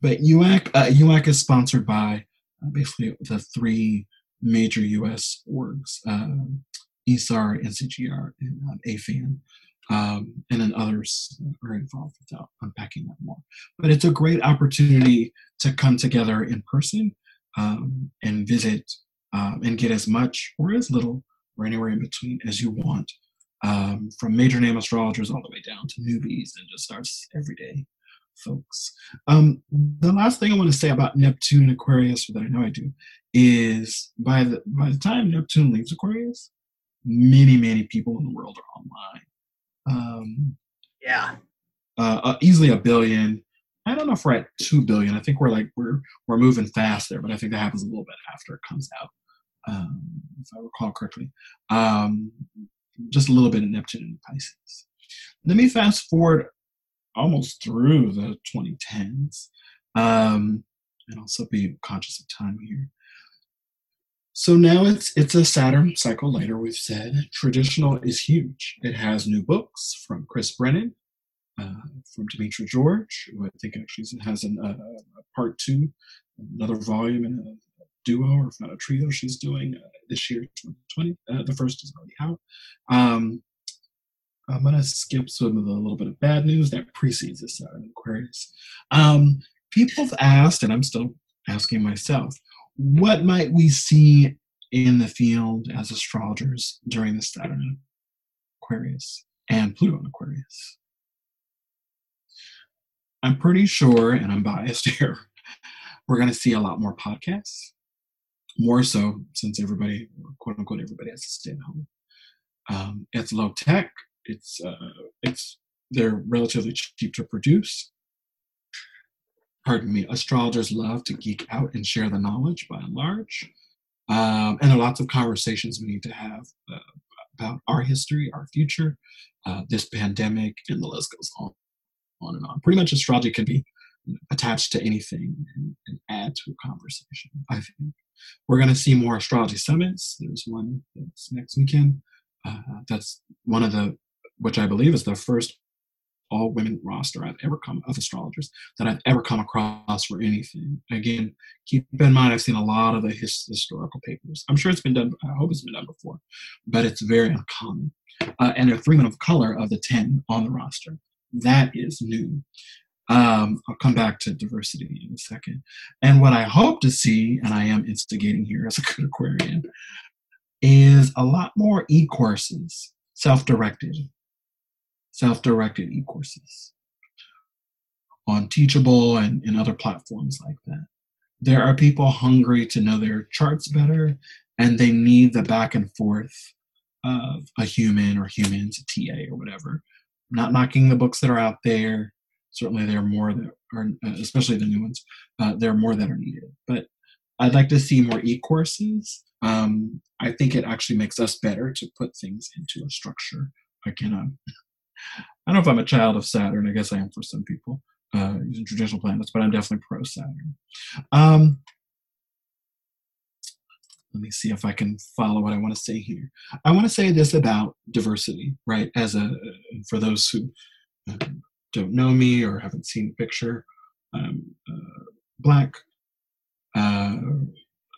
[SPEAKER 2] but UAC, uh, UAC is sponsored by uh, basically the three major US orgs, um, ISAR, NCGR, and um, AFAN. Um, and then others are involved without unpacking that more. But it's a great opportunity to come together in person um, and visit um, and get as much or as little or anywhere in between as you want um, from major name astrologers all the way down to newbies and just starts everyday folks. Um, the last thing I want to say about Neptune Aquarius, that I know I do, is by the by the time Neptune leaves Aquarius, many many people in the world are online. Um,
[SPEAKER 1] yeah,
[SPEAKER 2] uh, uh, easily a billion. I don't know if we're at two billion. I think we're like we're we're moving fast there, but I think that happens a little bit after it comes out, um, if I recall correctly. Um, just a little bit of Neptune and Pisces. Let me fast forward almost through the 2010s. Um, and also be conscious of time here. So now it's it's a Saturn cycle later. We've said traditional is huge. It has new books from Chris Brennan, uh, from Demetra George, who I think actually has an, uh, a part two, another volume in a duo or if not a trio she's doing uh, this year, 2020. Uh, the first is already out. Um, I'm gonna skip some of the little bit of bad news that precedes this Saturn Aquarius. Um, people have asked, and I'm still asking myself, what might we see in the field as astrologers during the Saturn Aquarius and Pluto in Aquarius? I'm pretty sure, and I'm biased [LAUGHS] here, we're going to see a lot more podcasts, more so since everybody, quote unquote, everybody has to stay at home. Um, it's low tech. It's uh, it's they're relatively cheap to produce. Pardon me. Astrologers love to geek out and share the knowledge by and large, um, and there are lots of conversations we need to have uh, about our history, our future, uh, this pandemic, and the list goes on on and on. Pretty much astrology can be attached to anything and, and add to a conversation. I think we're going to see more astrology summits. There's one that's next weekend. Uh, that's one of the, which I believe is the first all women roster I've ever come of astrologers that I've ever come across for anything. Again, keep in mind I've seen a lot of the his, historical papers. I'm sure it's been done. I hope it's been done before, but it's very uncommon. Uh, and there are three men of color of the ten on the roster. That is new. Um, I'll come back to diversity in a second. And what I hope to see, and I am instigating here as a good Aquarian, is a lot more e courses, self directed, self directed e courses on Teachable and, and other platforms like that. There are people hungry to know their charts better, and they need the back and forth of a human or humans, a TA or whatever, not knocking the books that are out there. Certainly, there are more that are, uh, especially the new ones. Uh, there are more that are needed, but I'd like to see more e-courses. Um, I think it actually makes us better to put things into a structure. Again, I'm, I don't know if I'm a child of Saturn. I guess I am for some people uh, using traditional planets, but I'm definitely pro Saturn. Um, let me see if I can follow what I want to say here. I want to say this about diversity, right? As a for those who um, don't know me or haven't seen the picture, I'm uh, black. Uh,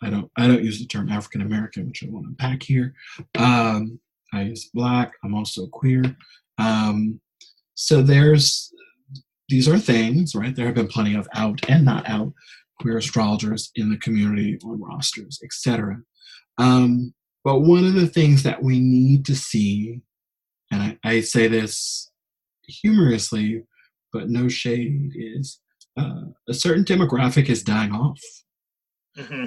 [SPEAKER 2] I don't I don't use the term African American, which I want to unpack here. Um, I use black. I'm also queer. Um, so there's these are things, right? There have been plenty of out and not out queer astrologers in the community on rosters, etc. Um, but one of the things that we need to see, and I, I say this humorously, but no shade, is uh, a certain demographic is dying off. Mm-hmm.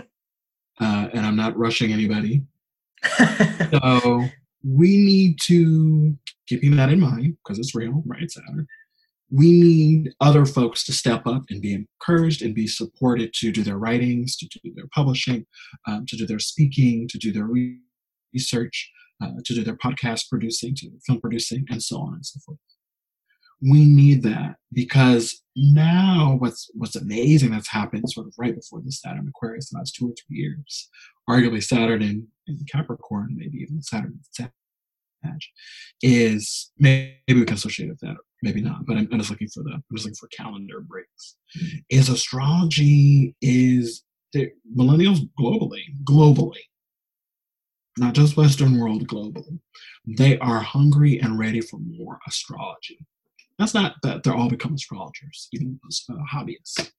[SPEAKER 2] Uh, and I'm not rushing anybody. [LAUGHS] so we need to keeping that in mind because it's real, right, Saturn we need other folks to step up and be encouraged and be supported to do their writings, to do their publishing, um, to do their speaking, to do their research, uh, to do their podcast producing, to film producing, and so on and so forth. We need that because now what's what's amazing that's happened sort of right before the Saturn Aquarius the last two or three years, arguably Saturn in, in Capricorn, maybe even Saturn in is maybe we can associate with that maybe not, but I'm, I'm, just looking for the I'm just looking for calendar breaks. Mm-hmm. Is astrology is the millennials globally, globally, not just Western world, globally, they are hungry and ready for more astrology. That's not that they're all become astrologers, even uh, hobbyists.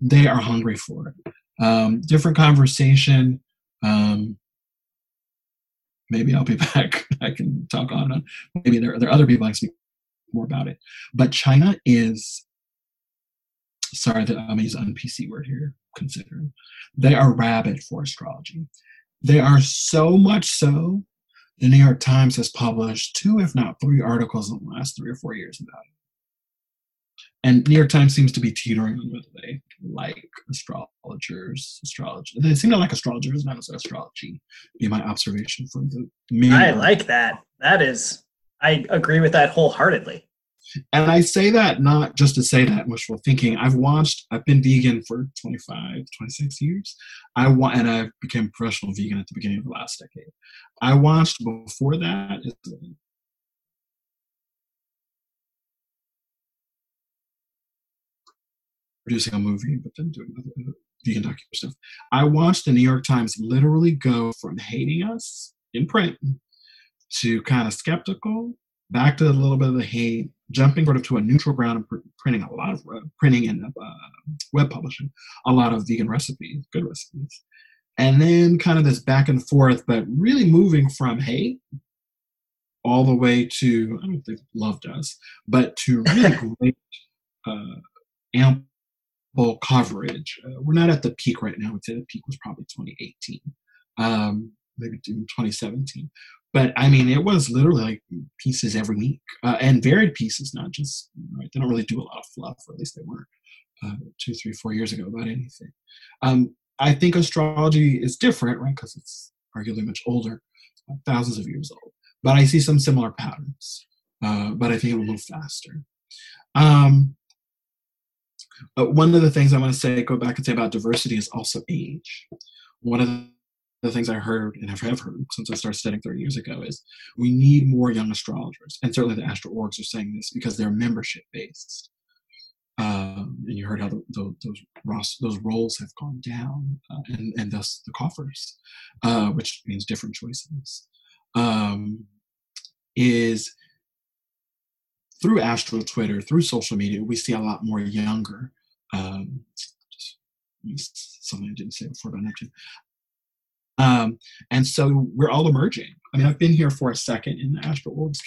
[SPEAKER 2] They are hungry for it. Um, different conversation. Um, maybe I'll be [LAUGHS] back. I can talk on. Maybe there, there are other people I can speak more about it. But China is, sorry, that I'm using an PC word here, considering. They are rabid for astrology. They are so much so, the New York Times has published two, if not three, articles in the last three or four years about it. And New York Times seems to be teetering on whether they like astrologers, astrology. They seem to like astrologers, not as astrology. Be my observation from the.
[SPEAKER 1] I like that. That is I agree with that wholeheartedly.
[SPEAKER 2] And I say that not just to say that wishful thinking. I've watched, I've been vegan for 25, 26 years. I want, and I became professional vegan at the beginning of the last decade. I watched before that producing a movie, but then doing other vegan documentary stuff. I watched the New York Times literally go from hating us in print to kind of skeptical, back to a little bit of the hate, jumping sort of to a neutral ground and pr- printing a lot of uh, printing and uh, web publishing a lot of vegan recipes, good recipes, and then kind of this back and forth, but really moving from hate all the way to I don't think love does, but to really [LAUGHS] great uh, ample coverage. Uh, we're not at the peak right now. I'd say the peak was probably 2018, um, maybe even 2017 but I mean, it was literally like pieces every week uh, and varied pieces, not just, right? They don't really do a lot of fluff, or at least they weren't uh, two, three, four years ago about anything. Um, I think astrology is different, right? Because it's arguably much older, uh, thousands of years old. But I see some similar patterns, uh, but I think it will move faster. Um, but one of the things I want to say, go back and say about diversity is also age. One of the things I heard and have heard since I started studying 30 years ago is we need more young astrologers. And certainly the astro orgs are saying this because they're membership based. Um, and you heard how the, the, those those roles have gone down, uh, and and thus the coffers, uh, which means different choices, um, is through astro Twitter, through social media, we see a lot more younger. Um, just something I didn't say before about Neptune. Um, and so we're all emerging. I mean, I've been here for a second in the Astro Orgs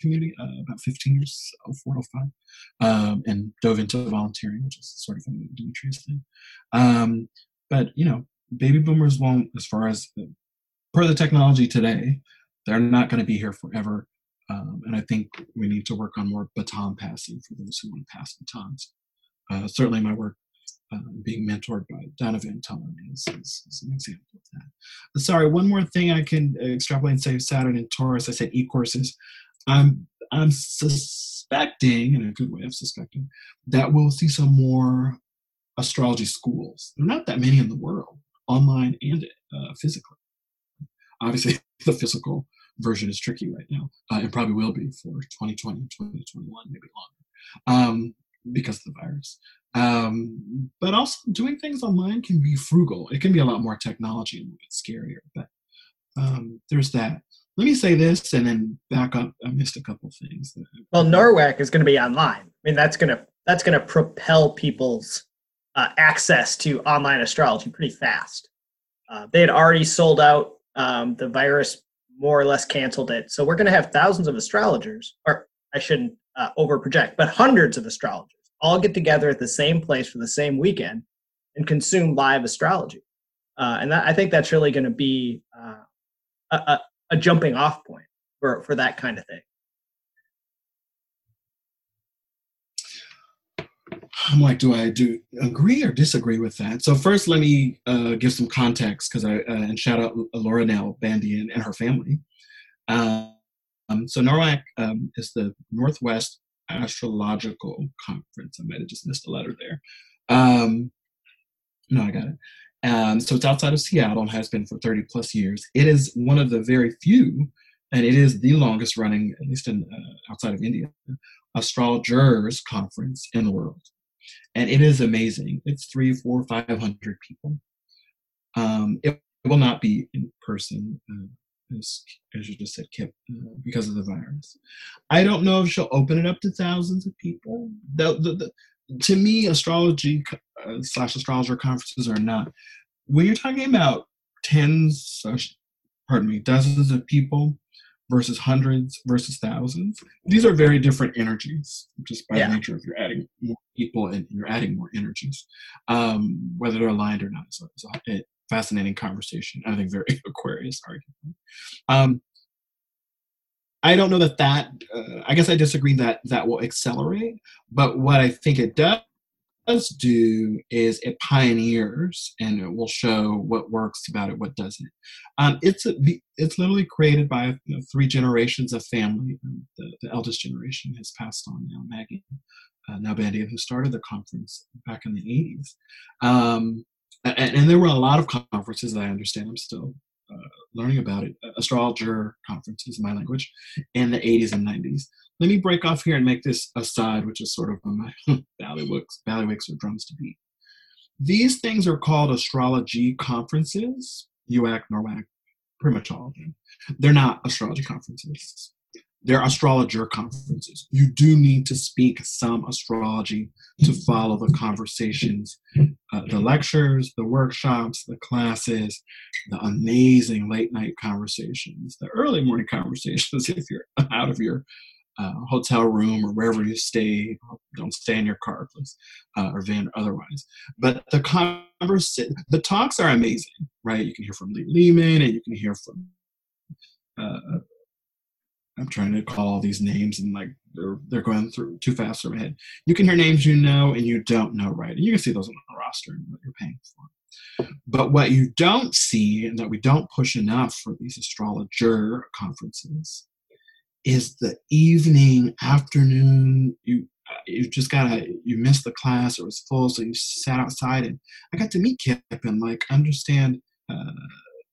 [SPEAKER 2] community, uh, about 15 years, 04, 05, um, and dove into volunteering, which is sort of a Demetrius thing. Um, but, you know, baby boomers won't, as far as the, per the technology today, they're not going to be here forever. Um, and I think we need to work on more baton passing for those who want to pass batons. Uh, certainly, my work uh, being mentored by Donna Van Toen is, is, is, an example of that. Sorry, one more thing I can extrapolate and say Saturn and Taurus. I said e-courses. I'm I'm suspecting, in a good way of suspecting, that we'll see some more astrology schools. There are not that many in the world, online and uh, physically. Obviously, [LAUGHS] the physical version is tricky right now, uh, and probably will be for 2020 and 2021, maybe longer, um, because of the virus. Um, but also doing things online can be frugal. It can be a lot more technology and a bit scarier. But um, there's that. Let me say this and then back up. I missed a couple things.
[SPEAKER 1] well, NORWAC is going to be online. I mean, that's going to that's going to propel people's uh, access to online astrology pretty fast. Uh, they had already sold out. Um, the virus more or less canceled it. So we're going to have thousands of astrologers, or I shouldn't uh, over project, but hundreds of astrologers all get together at the same place for the same weekend and consume live astrology. Uh, and that, I think that's really going to be uh, a, a, a jumping off point for, for that kind of thing.
[SPEAKER 2] I'm like, do I do agree or disagree with that? So first, let me uh, give some context because I uh, and shout out Laura Nalbandian and, and her family. Um, so NORWAC um, is the Northwest astrological conference. I might have just missed a letter there. Um, no, I got it. Um, so it's outside of Seattle and has been for 30 plus years. It is one of the very few, and it is the longest running, at least in uh, outside of India, astrologers conference in the world. And it is amazing. It's three, four, five hundred people. Um, it, it, will not be in person. Uh, as, as you just said, Kip, uh, because of the virus. I don't know if she'll open it up to thousands of people. The, the, the, to me, astrology uh, slash astrologer conferences are not. When you're talking about tens, pardon me, dozens of people versus hundreds versus thousands, these are very different energies, just by yeah. nature of you're adding more people and you're adding more energies. Um, whether they're aligned or not So it's a fascinating conversation. I think very [LAUGHS] Aquarius argument. Um, I don't know that that. Uh, I guess I disagree that that will accelerate. But what I think it does does do is it pioneers and it will show what works about it, what doesn't. Um, it's a, it's literally created by you know, three generations of family. Um, the, the, eldest generation has passed on now, Maggie uh, Nalbandian, who started the conference back in the 80s. Um, and, and, there were a lot of conferences that I understand I'm still Uh, learning about it, uh, astrologer conferences in my language, in the 80s and 90s. Let me break off here and make this aside, which is sort of my [LAUGHS] ballywicks, ballywicks or drums to beat. These things are called astrology conferences, UAC, NORWAC, pretty much all of them. They're not astrology conferences there are astrologer conferences. You do need to speak some astrology to follow the conversations, uh, the lectures, the workshops, the classes, the amazing late night conversations, the early morning [LAUGHS] conversations if you're out of your uh, hotel room or wherever you stay. Don't stay in your car, please, uh, or van otherwise. But the conversation, the talks are amazing, right? You can hear from Lee Lehman and you can hear from uh, I'm trying to call all these names and like they're they're going through too fast for my head. You can hear names you know and you don't know, right? And you can see those on the roster and what you're paying for. But what you don't see and that we don't push enough for these astrologer conferences is the evening, afternoon. You you just gotta you missed the class, it was full, so you sat outside and I got to meet Kip and like understand uh,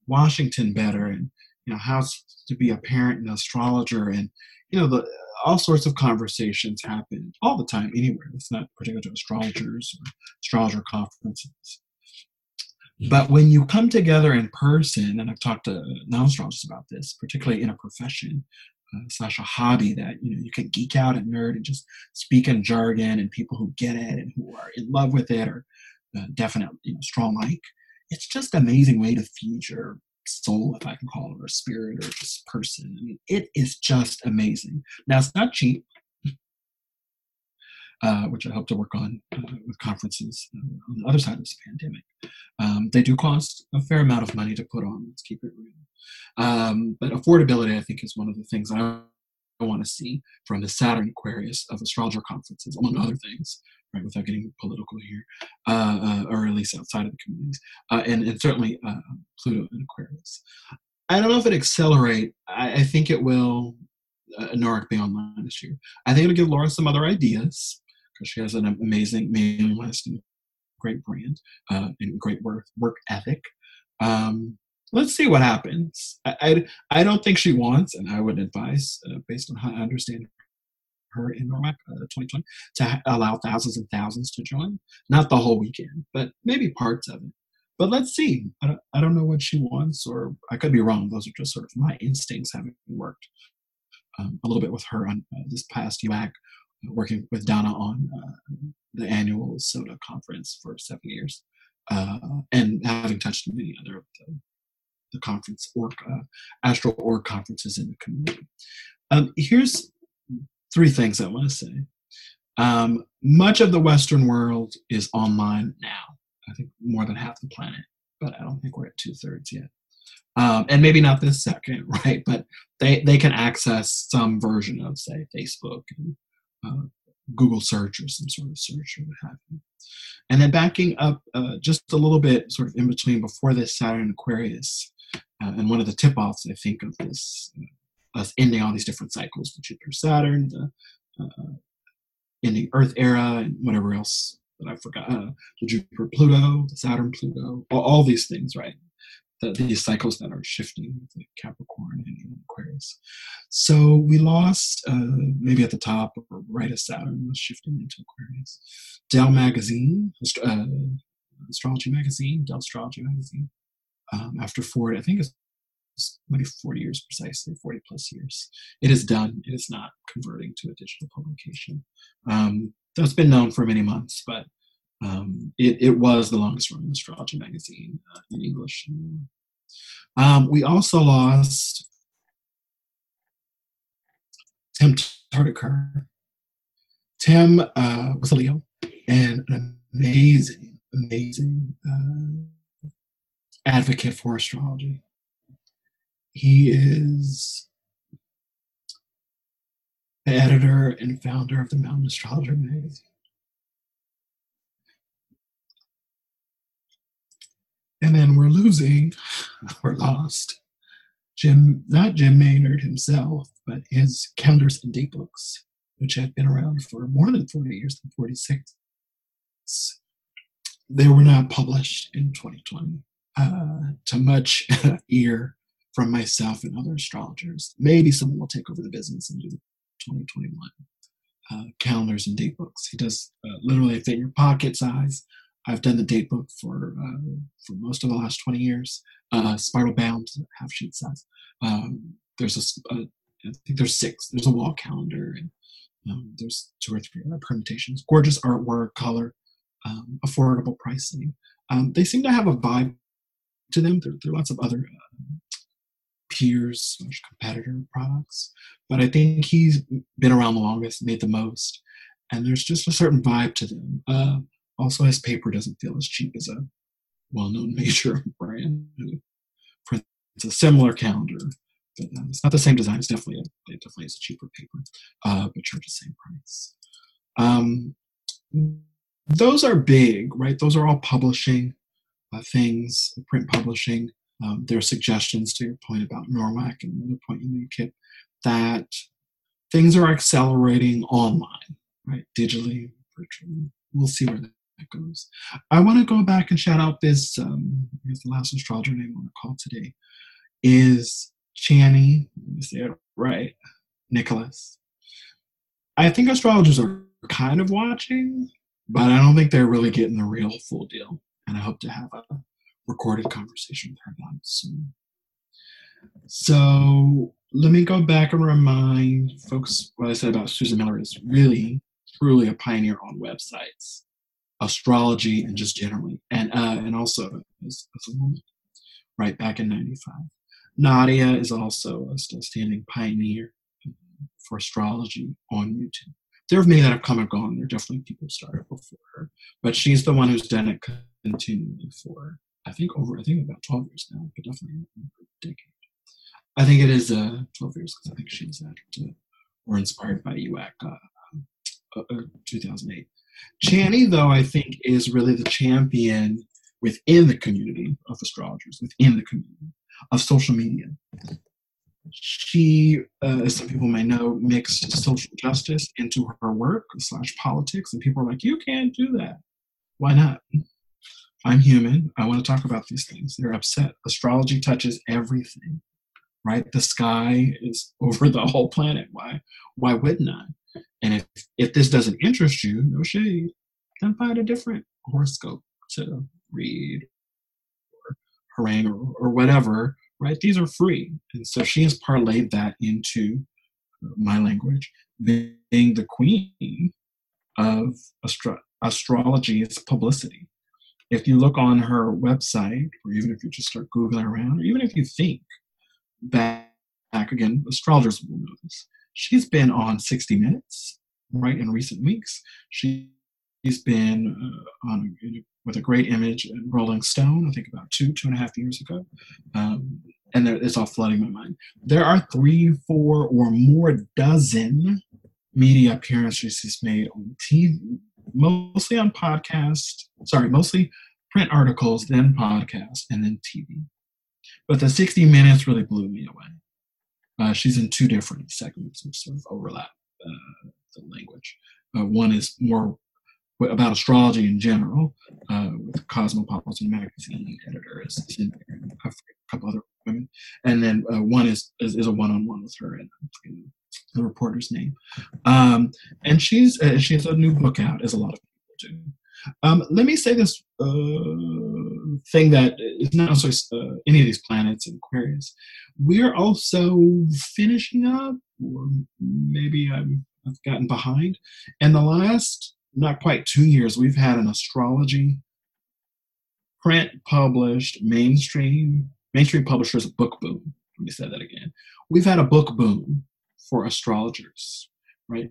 [SPEAKER 2] Washington better and know how to be a parent and astrologer and you know the all sorts of conversations happen all the time anywhere. It's not particular to astrologers or astrologer conferences. But when you come together in person and i've talked to non-astrologers about this particularly in a profession uh, slash a hobby that you know you can geek out and nerd and just speak in jargon and people who get it and who are in love with it or uh, definitely you know strong like it's just an amazing way to feed your soul, if I can call it, or spirit, or just person. I mean, it is just amazing. Now, it's not cheap, uh, which I hope to work on uh, with conferences uh, on the other side of this pandemic. Um, they do cost a fair amount of money to put on. Let's keep it real. Um, but affordability, I think, is one of the things I want to see from the Saturn Aquarius of astrologer conferences, among other things right, without getting political here, uh, uh, or at least outside of the communities, uh, and, and certainly uh, Pluto and Aquarius. I don't know if it accelerate. I, I think it will. Uh, NORWAC be online this year. I think it'll give Laura some other ideas because she has an amazing mailing list and great brand uh, and great work work ethic. Um, let's see what happens. I, I, I, don't think she wants, and I would advise, uh, based on how I understand her in NORWAC uh, 2020 to allow thousands and thousands to join. Not the whole weekend, but maybe parts of it. But let's see. I don't, I don't know what she wants, or I could be wrong. Those are just sort of my instincts having worked um, a little bit with her on uh, this past UAC, uh, working with Donna on uh, the annual SOTA conference for seven years, uh, and having touched many other the, conference or uh, astral org conferences in the community. Um, here's three things I want to say. Um, much of the Western world is online now. I think more than half the planet, but I don't think we're at two thirds yet. Um, and maybe not this second, [LAUGHS] right? But they, they can access some version of, say, Facebook and uh, Google search or some sort of search or what have you. And then backing up uh, just a little bit, sort of in between before this Saturn Aquarius, uh, and one of the tip offs, I think, of this uh, us ending all these different cycles the Jupiter Saturn, the uh, ending Earth era, and whatever else that I forgot uh, the Jupiter Pluto, the Saturn Pluto, all, all these things, right? The, these cycles that are shifting with Capricorn and Aquarius. So we lost, uh, maybe at the top or right as Saturn was shifting into Aquarius. Dell Magazine, uh, Astrology Magazine, Dell Astrology Magazine, um, after Ford, I think it's maybe 40 years precisely, 40 plus years. It is done. It is not converting to a digital publication. Um, that's been known for many months, but um, it, it, was the longest running astrology magazine uh, in English. Um, we also lost Tem Tarriktar. Tim uh, was a Leo and an amazing, amazing uh, advocate for astrology. He is the editor and founder of the Mountain Astrologer magazine. And then we're losing, [LAUGHS] we're lost. Jim, not Jim Maynard himself, but his calendars and date books, which have been around for more than 40 years, than 46. They were not published in 2020 uh, to much [LAUGHS] ear from myself and other astrologers. Maybe someone will take over the business and do the 2021 uh, calendars and date books. He does uh, literally fit your pocket size. I've done the date book for uh, for most of the last 20 years. Uh, spiral bound, half sheet size. Um, there's a, a, I think there's six. There's a wall calendar and um, there's two or three other permutations. Gorgeous artwork, color, um, affordable pricing. Um, they seem to have a vibe to them. There, there are lots of other uh, peers competitor products, but I think he's been around the longest, made the most, and there's just a certain vibe to them. Uh, also, his paper doesn't feel as cheap as a well-known [LAUGHS] major brand who prints a similar calendar. But uh, it's not the same design. It's definitely a, it definitely is a cheaper paper, uh, but charges the same price. Um, those are big, right? Those are all publishing uh, things, print publishing. Um, there are suggestions to your point about NORWAC and another point you made, Kip, that things are accelerating online, right? Digitally, virtually. We'll see where that goes. I want to go back and shout out this, um, I the last astrologer name on the call today is me say it right, Nicholas. I think astrologers are kind of watching, but I don't think they're really getting the real full deal. And I hope to have a recorded conversation with her about it soon. So let me go back and remind folks what I said about Susan Miller is really, truly a pioneer on websites, astrology, and just generally, and uh, and also as, as a woman, right back in '95. Nadiya is also a standing pioneer for astrology on YouTube. There are many that have come and gone. There are definitely people started before her, but she's the one who's done it continually for I think over I think about 12 years now, but definitely a decade. I think it is uh, 12 years because I think she's at uh, or inspired by UAC uh, uh, uh 2008. Chani, though, I think is really the champion within the community of astrologers, within the community of social media. She, uh, as some people may know, mixed social justice into her work slash politics, and people are like, "You can't do that. Why not?" I'm human. I want to talk about these things. They're upset. Astrology touches everything, right? The sky is [LAUGHS] over the whole planet. Why? Why wouldn't I? And if if this doesn't interest you, no shade, then find a different horoscope to read or harangue or, or whatever. Right? These are free, and so she has parlayed that into my language, being the queen of astro- astrology is publicity if you look on her website, or even if you just start Googling around, or even if you think back, back again, astrologers will know this. She's been on 60 Minutes, right, in recent weeks. She's been uh, on with a great image in Rolling Stone, I think about two, two and a half years ago. Um, and there, it's all flooding my mind. There are three, four, or more dozen media appearances she's made on TV, mostly on podcast, sorry, mostly print articles, then podcast, and then TV. But the 60 minutes really blew me away. Uh, she's in two different segments which sort of overlap uh, the language. Uh, one is more about astrology in general, uh, with Cosmopolitan magazine editor is, in there, and a couple other women, and then uh, one is, is, is a one-on-one with her, and the reporter's name. Um, and she's uh, she has a new book out, as a lot of people do. Um, let me say this uh, thing that is not so uh, any of these planets in Aquarius. We're also finishing up, or maybe I'm, I've gotten behind. In the last not quite two years, we've had an astrology print published mainstream mainstream publishers book boom. Let me say that again. We've had a book boom for astrologers, right?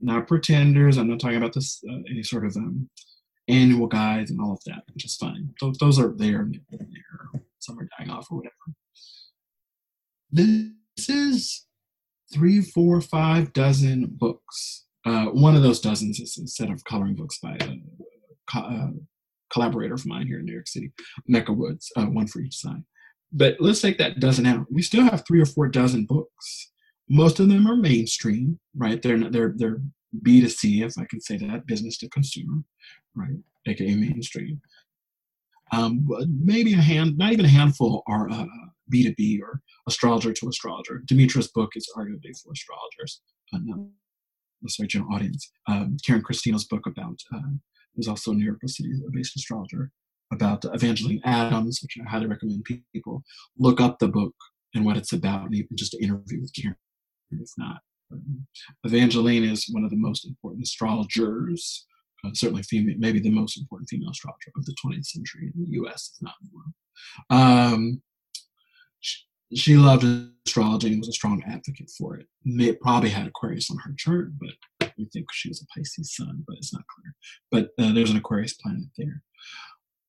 [SPEAKER 2] Not pretenders. I'm not talking about this uh, any sort of um, annual guides and all of that, which is fine. Those, those are there. Some are dying off or whatever. This is three, four, five dozen books. Uh, one of those dozens is a set of coloring books by a collaborator of mine here in New York City, Mecca Woods, uh, one for each side. But let's take that dozen out. We still have three or four dozen books. Most of them are mainstream, right? They're they're they're B to C, if I can say that, business to consumer, right? AKA mainstream. Um, maybe a hand, not even a handful, are uh, B2B or astrologer to astrologer. Demetra's book is arguably for astrologers, uh, not sorry, general audience. Um, Karen Christino's book about, uh, was also a New York City-based astrologer, about Evangeline Adams, which I highly recommend people look up the book and what it's about, and even just to interview with Karen, if not. Evangeline is one of the most important astrologers uh, certainly maybe the most important female astrologer of the 20th century in the U.S., if not the world. Um, she, she, loved astrology and was a strong advocate for it. May, probably had Aquarius on her chart, but we think she was a Pisces sun, but it's not clear. But uh, there's an Aquarius planet there.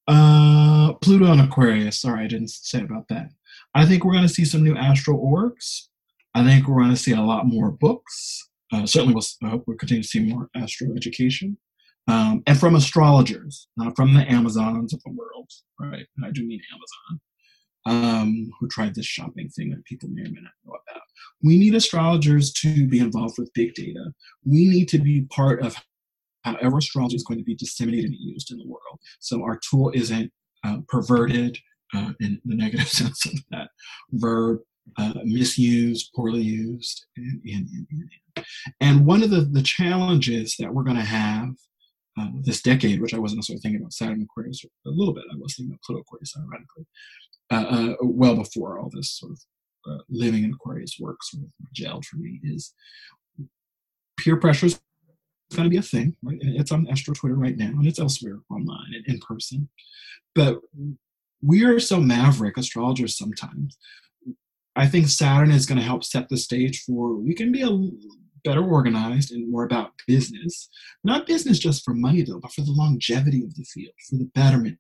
[SPEAKER 2] Uh, Pluto and Aquarius. Sorry, I didn't say about that. I think we're going to see some new astral orgs. I think we're going to see a lot more books. Uh, certainly, we'll, hope we'll continue to see more astro education um, and from astrologers, not from the Amazons of the world, right? I do mean Amazon, um, who tried this shopping thing that people may or may not know about. We need astrologers to be involved with big data. We need to be part of however astrology is going to be disseminated and used in the world. So our tool isn't uh, perverted uh, in the negative [LAUGHS] sense of that verb, uh, misused, poorly used, and, and, and, one of the, the challenges that we're going to have uh, this decade, which I wasn't necessarily thinking about Saturn Aquarius a little bit. I was thinking about Pluto Aquarius, ironically, uh, uh, well before all this sort of uh, living in Aquarius work sort of gelled for me. Is peer pressure is going to be a thing. Right? It's on Astro Twitter right now, and it's elsewhere online and in person. But we are so maverick astrologers sometimes. I think Saturn is going to help set the stage for we can be a better organized and more about business. Not business just for money though, but for the longevity of the field, for the betterment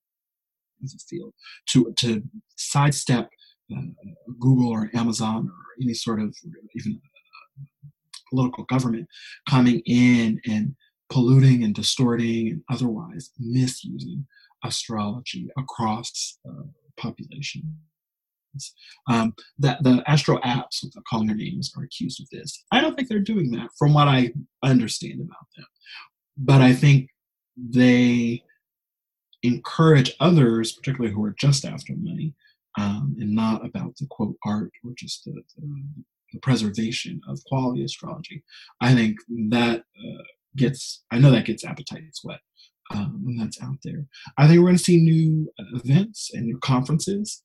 [SPEAKER 2] of the field, to to sidestep uh, Google or Amazon or any sort of even uh, political government coming in and polluting and distorting and otherwise misusing astrology across uh, population um, that the Astro apps, calling their names, are accused of this. I don't think they're doing that, from what I understand about them. But I think they encourage others, particularly who are just after money, um, and not about the quote art or just the, the, the preservation of quality astrology. I think that uh, gets, I know that gets appetites wet. Um, and that's out there. I think we're going to see new events and new conferences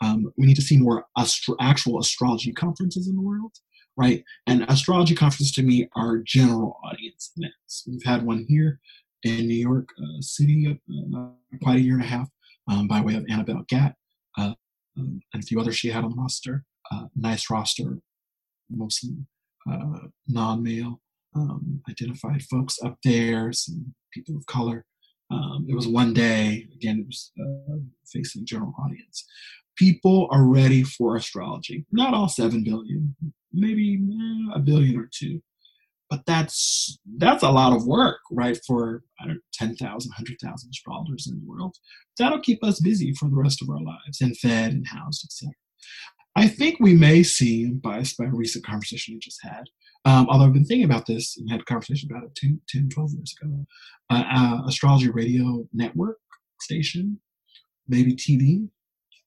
[SPEAKER 2] um, we need to see more astro- actual astrology conferences in the world, right? And astrology conferences to me are general audience events. We've had one here in New York uh, City uh, quite a year and a half um, by way of Annabel Gat uh, um, and a few others she had on the roster. Uh, nice roster, mostly uh, non-male um, identified folks up there, some people of color. Um, it was one day. Again, it was uh, facing general audience people are ready for astrology. Not all 7 billion, maybe eh, a billion or two. But that's that's a lot of work, right? For I don't know, 10,000, 100,000 astrologers in the world. That'll keep us busy for the rest of our lives and fed and housed, etc. I think we may see, biased by a recent conversation we just had, um, although I've been thinking about this and had a conversation about it 10, 10 12 years ago, uh, uh, Astrology Radio Network station, maybe TV,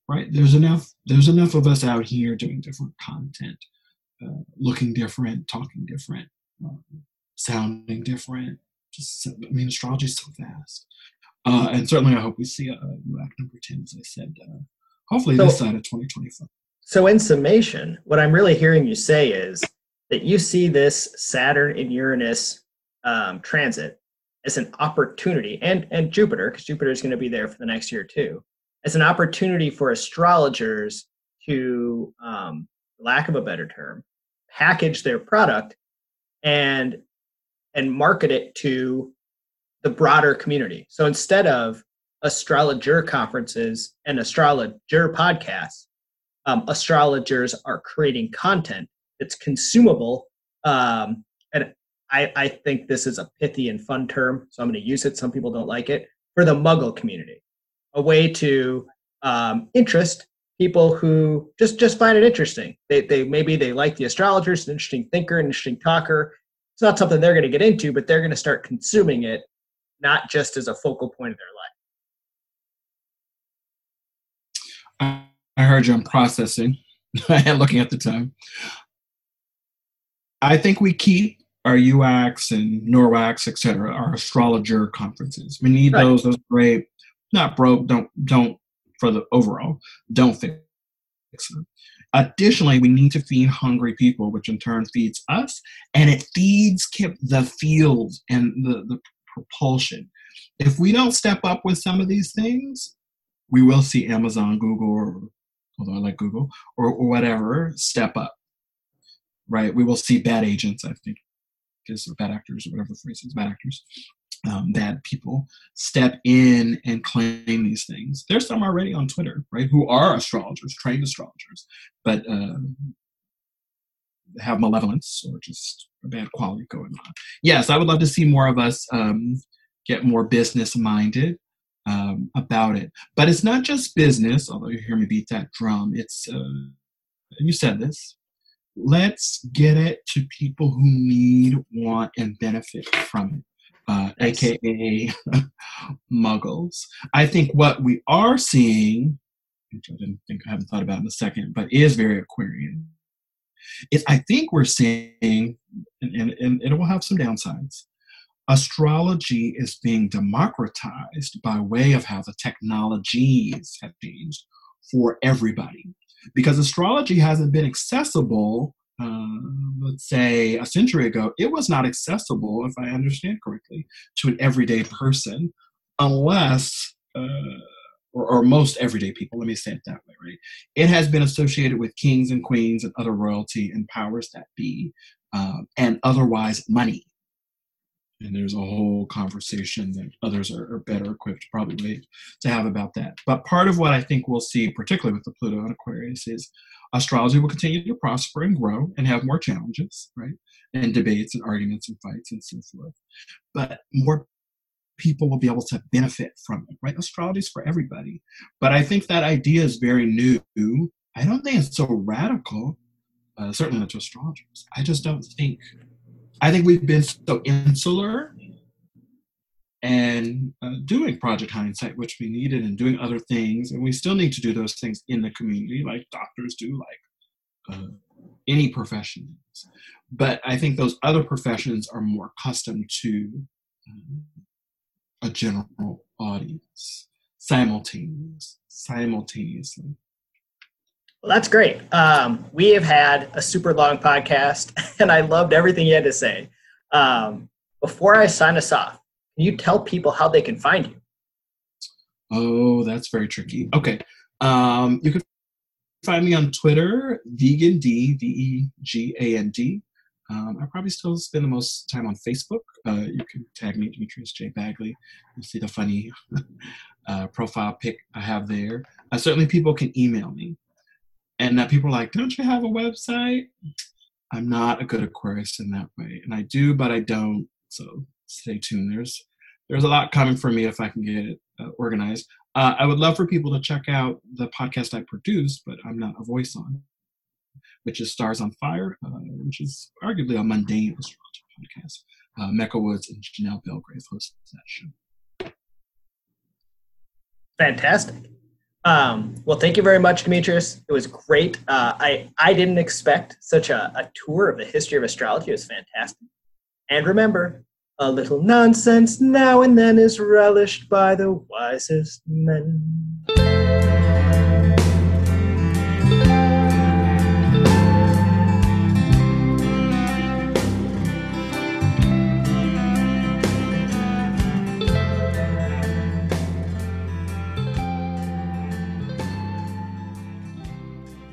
[SPEAKER 2] right? There's enough. There's enough of us out here doing different content, uh, looking different, talking different, um, sounding different. Just, I mean, astrology is so vast, uh, and certainly I hope we see a, a new act number ten, as I said. Uh, hopefully, so, this side of 2025.
[SPEAKER 1] So, in summation, what I'm really hearing you say is that you see this Saturn and Uranus um, transit as an opportunity, and and Jupiter, because Jupiter is going to be there for the next year too, as an opportunity for astrologers to, um, lack of a better term, package their product and and market it to the broader community. So instead of astrologer conferences and astrologer podcasts, um, astrologers are creating content that's consumable. Um, and I, I think this is a pithy and fun term, so I'm going to use it. Some people don't like it, for the Muggle community, a way to um, interest people who just just find it interesting. They they maybe they like the astrologer, it's an interesting thinker, an interesting talker. It's not something they're going to get into, but they're going to start consuming it, not just as a focal point of
[SPEAKER 2] their life. I heard you. I'm processing [LAUGHS] and looking at the time. I think we keep our UACs and NORWACs, et cetera, our astrologer conferences. We need right. those. Those great. Not broke. Don't don't for the overall. Don't fix them. Additionally, we need to feed hungry people, which in turn feeds us, and it feeds the field and the, the propulsion. If we don't step up with some of these things, we will see Amazon, Google, or, although I like Google, or, or whatever, step up. Right? We will see bad agents, I think, is bad actors, or whatever the bad actors um, that people step in and claim these things. There's some already on Twitter, right, who are astrologers, trained astrologers, but uh, have malevolence or just a bad quality going on. Yes, I would love to see more of us um, get more business minded um, about it. But it's not just business, although you hear me beat that drum. It's, uh, you said this, let's get it to people who need, want, and benefit from it uh, aka [LAUGHS] muggles. I think what we are seeing, which I didn't think I haven't thought about in a second, but is very Aquarian, is I think we're seeing, and, and, and it will have some downsides. Astrology is being democratized by way of how the technologies have changed for everybody. Because astrology hasn't been accessible uh, let's say a century ago, it was not accessible, if I understand correctly, to an everyday person unless, uh, or, or, most everyday people, let me say it that way, right? It has been associated with kings and queens and other royalty and powers that be, um, and otherwise money. And there's a whole conversation that others are, are better equipped probably to have about that. But part of what I think we'll see, particularly with the Pluto and Aquarius, is astrology will continue to prosper and grow and have more challenges, right? And debates and arguments and fights and so forth. But more people will be able to benefit from it, right? Astrology is for everybody. But I think that idea is very new. I don't think it's so radical, uh, certainly not to astrologers. I just don't think, I think we've been so insular and uh, doing project hindsight which we needed and doing other things and we still need to do those things in the community like doctors do like uh, any profession but i think those other professions are more accustomed to uh, a general audience simultaneous simultaneously
[SPEAKER 1] well, that's great. Um, we have had a super long podcast, [LAUGHS] and I loved everything you had to say. Um, before I sign us off, can you tell people how they can find you?
[SPEAKER 2] Oh, that's very tricky. Okay. Um, you can find me on Twitter, Vegan D, V E G A N D. Um, I probably still spend the most time on Facebook. Uh, you can tag me, Demetrius J. Bagley. You see the funny [LAUGHS] uh, profile pic I have there. Uh, certainly, people can email me. And uh, people are like, don't you have a website? I'm not a good Aquarius in that way. And I do, but I don't. So stay tuned. There's there's a lot coming for me if I can get it uh, organized. Uh, I would love for people to check out the podcast I produce, but I'm not a voice on, which is Stars on Fire, uh, which is arguably a mundane astrology podcast. Uh, Mecca Woods and Janelle Belgrave host that show.
[SPEAKER 1] Fantastic. Um, well, thank you very much, Demetrius. It was great. Uh, I I didn't expect such a, a tour of the history of astrology. It was fantastic. And remember, a little nonsense now and then is relished by the wisest men.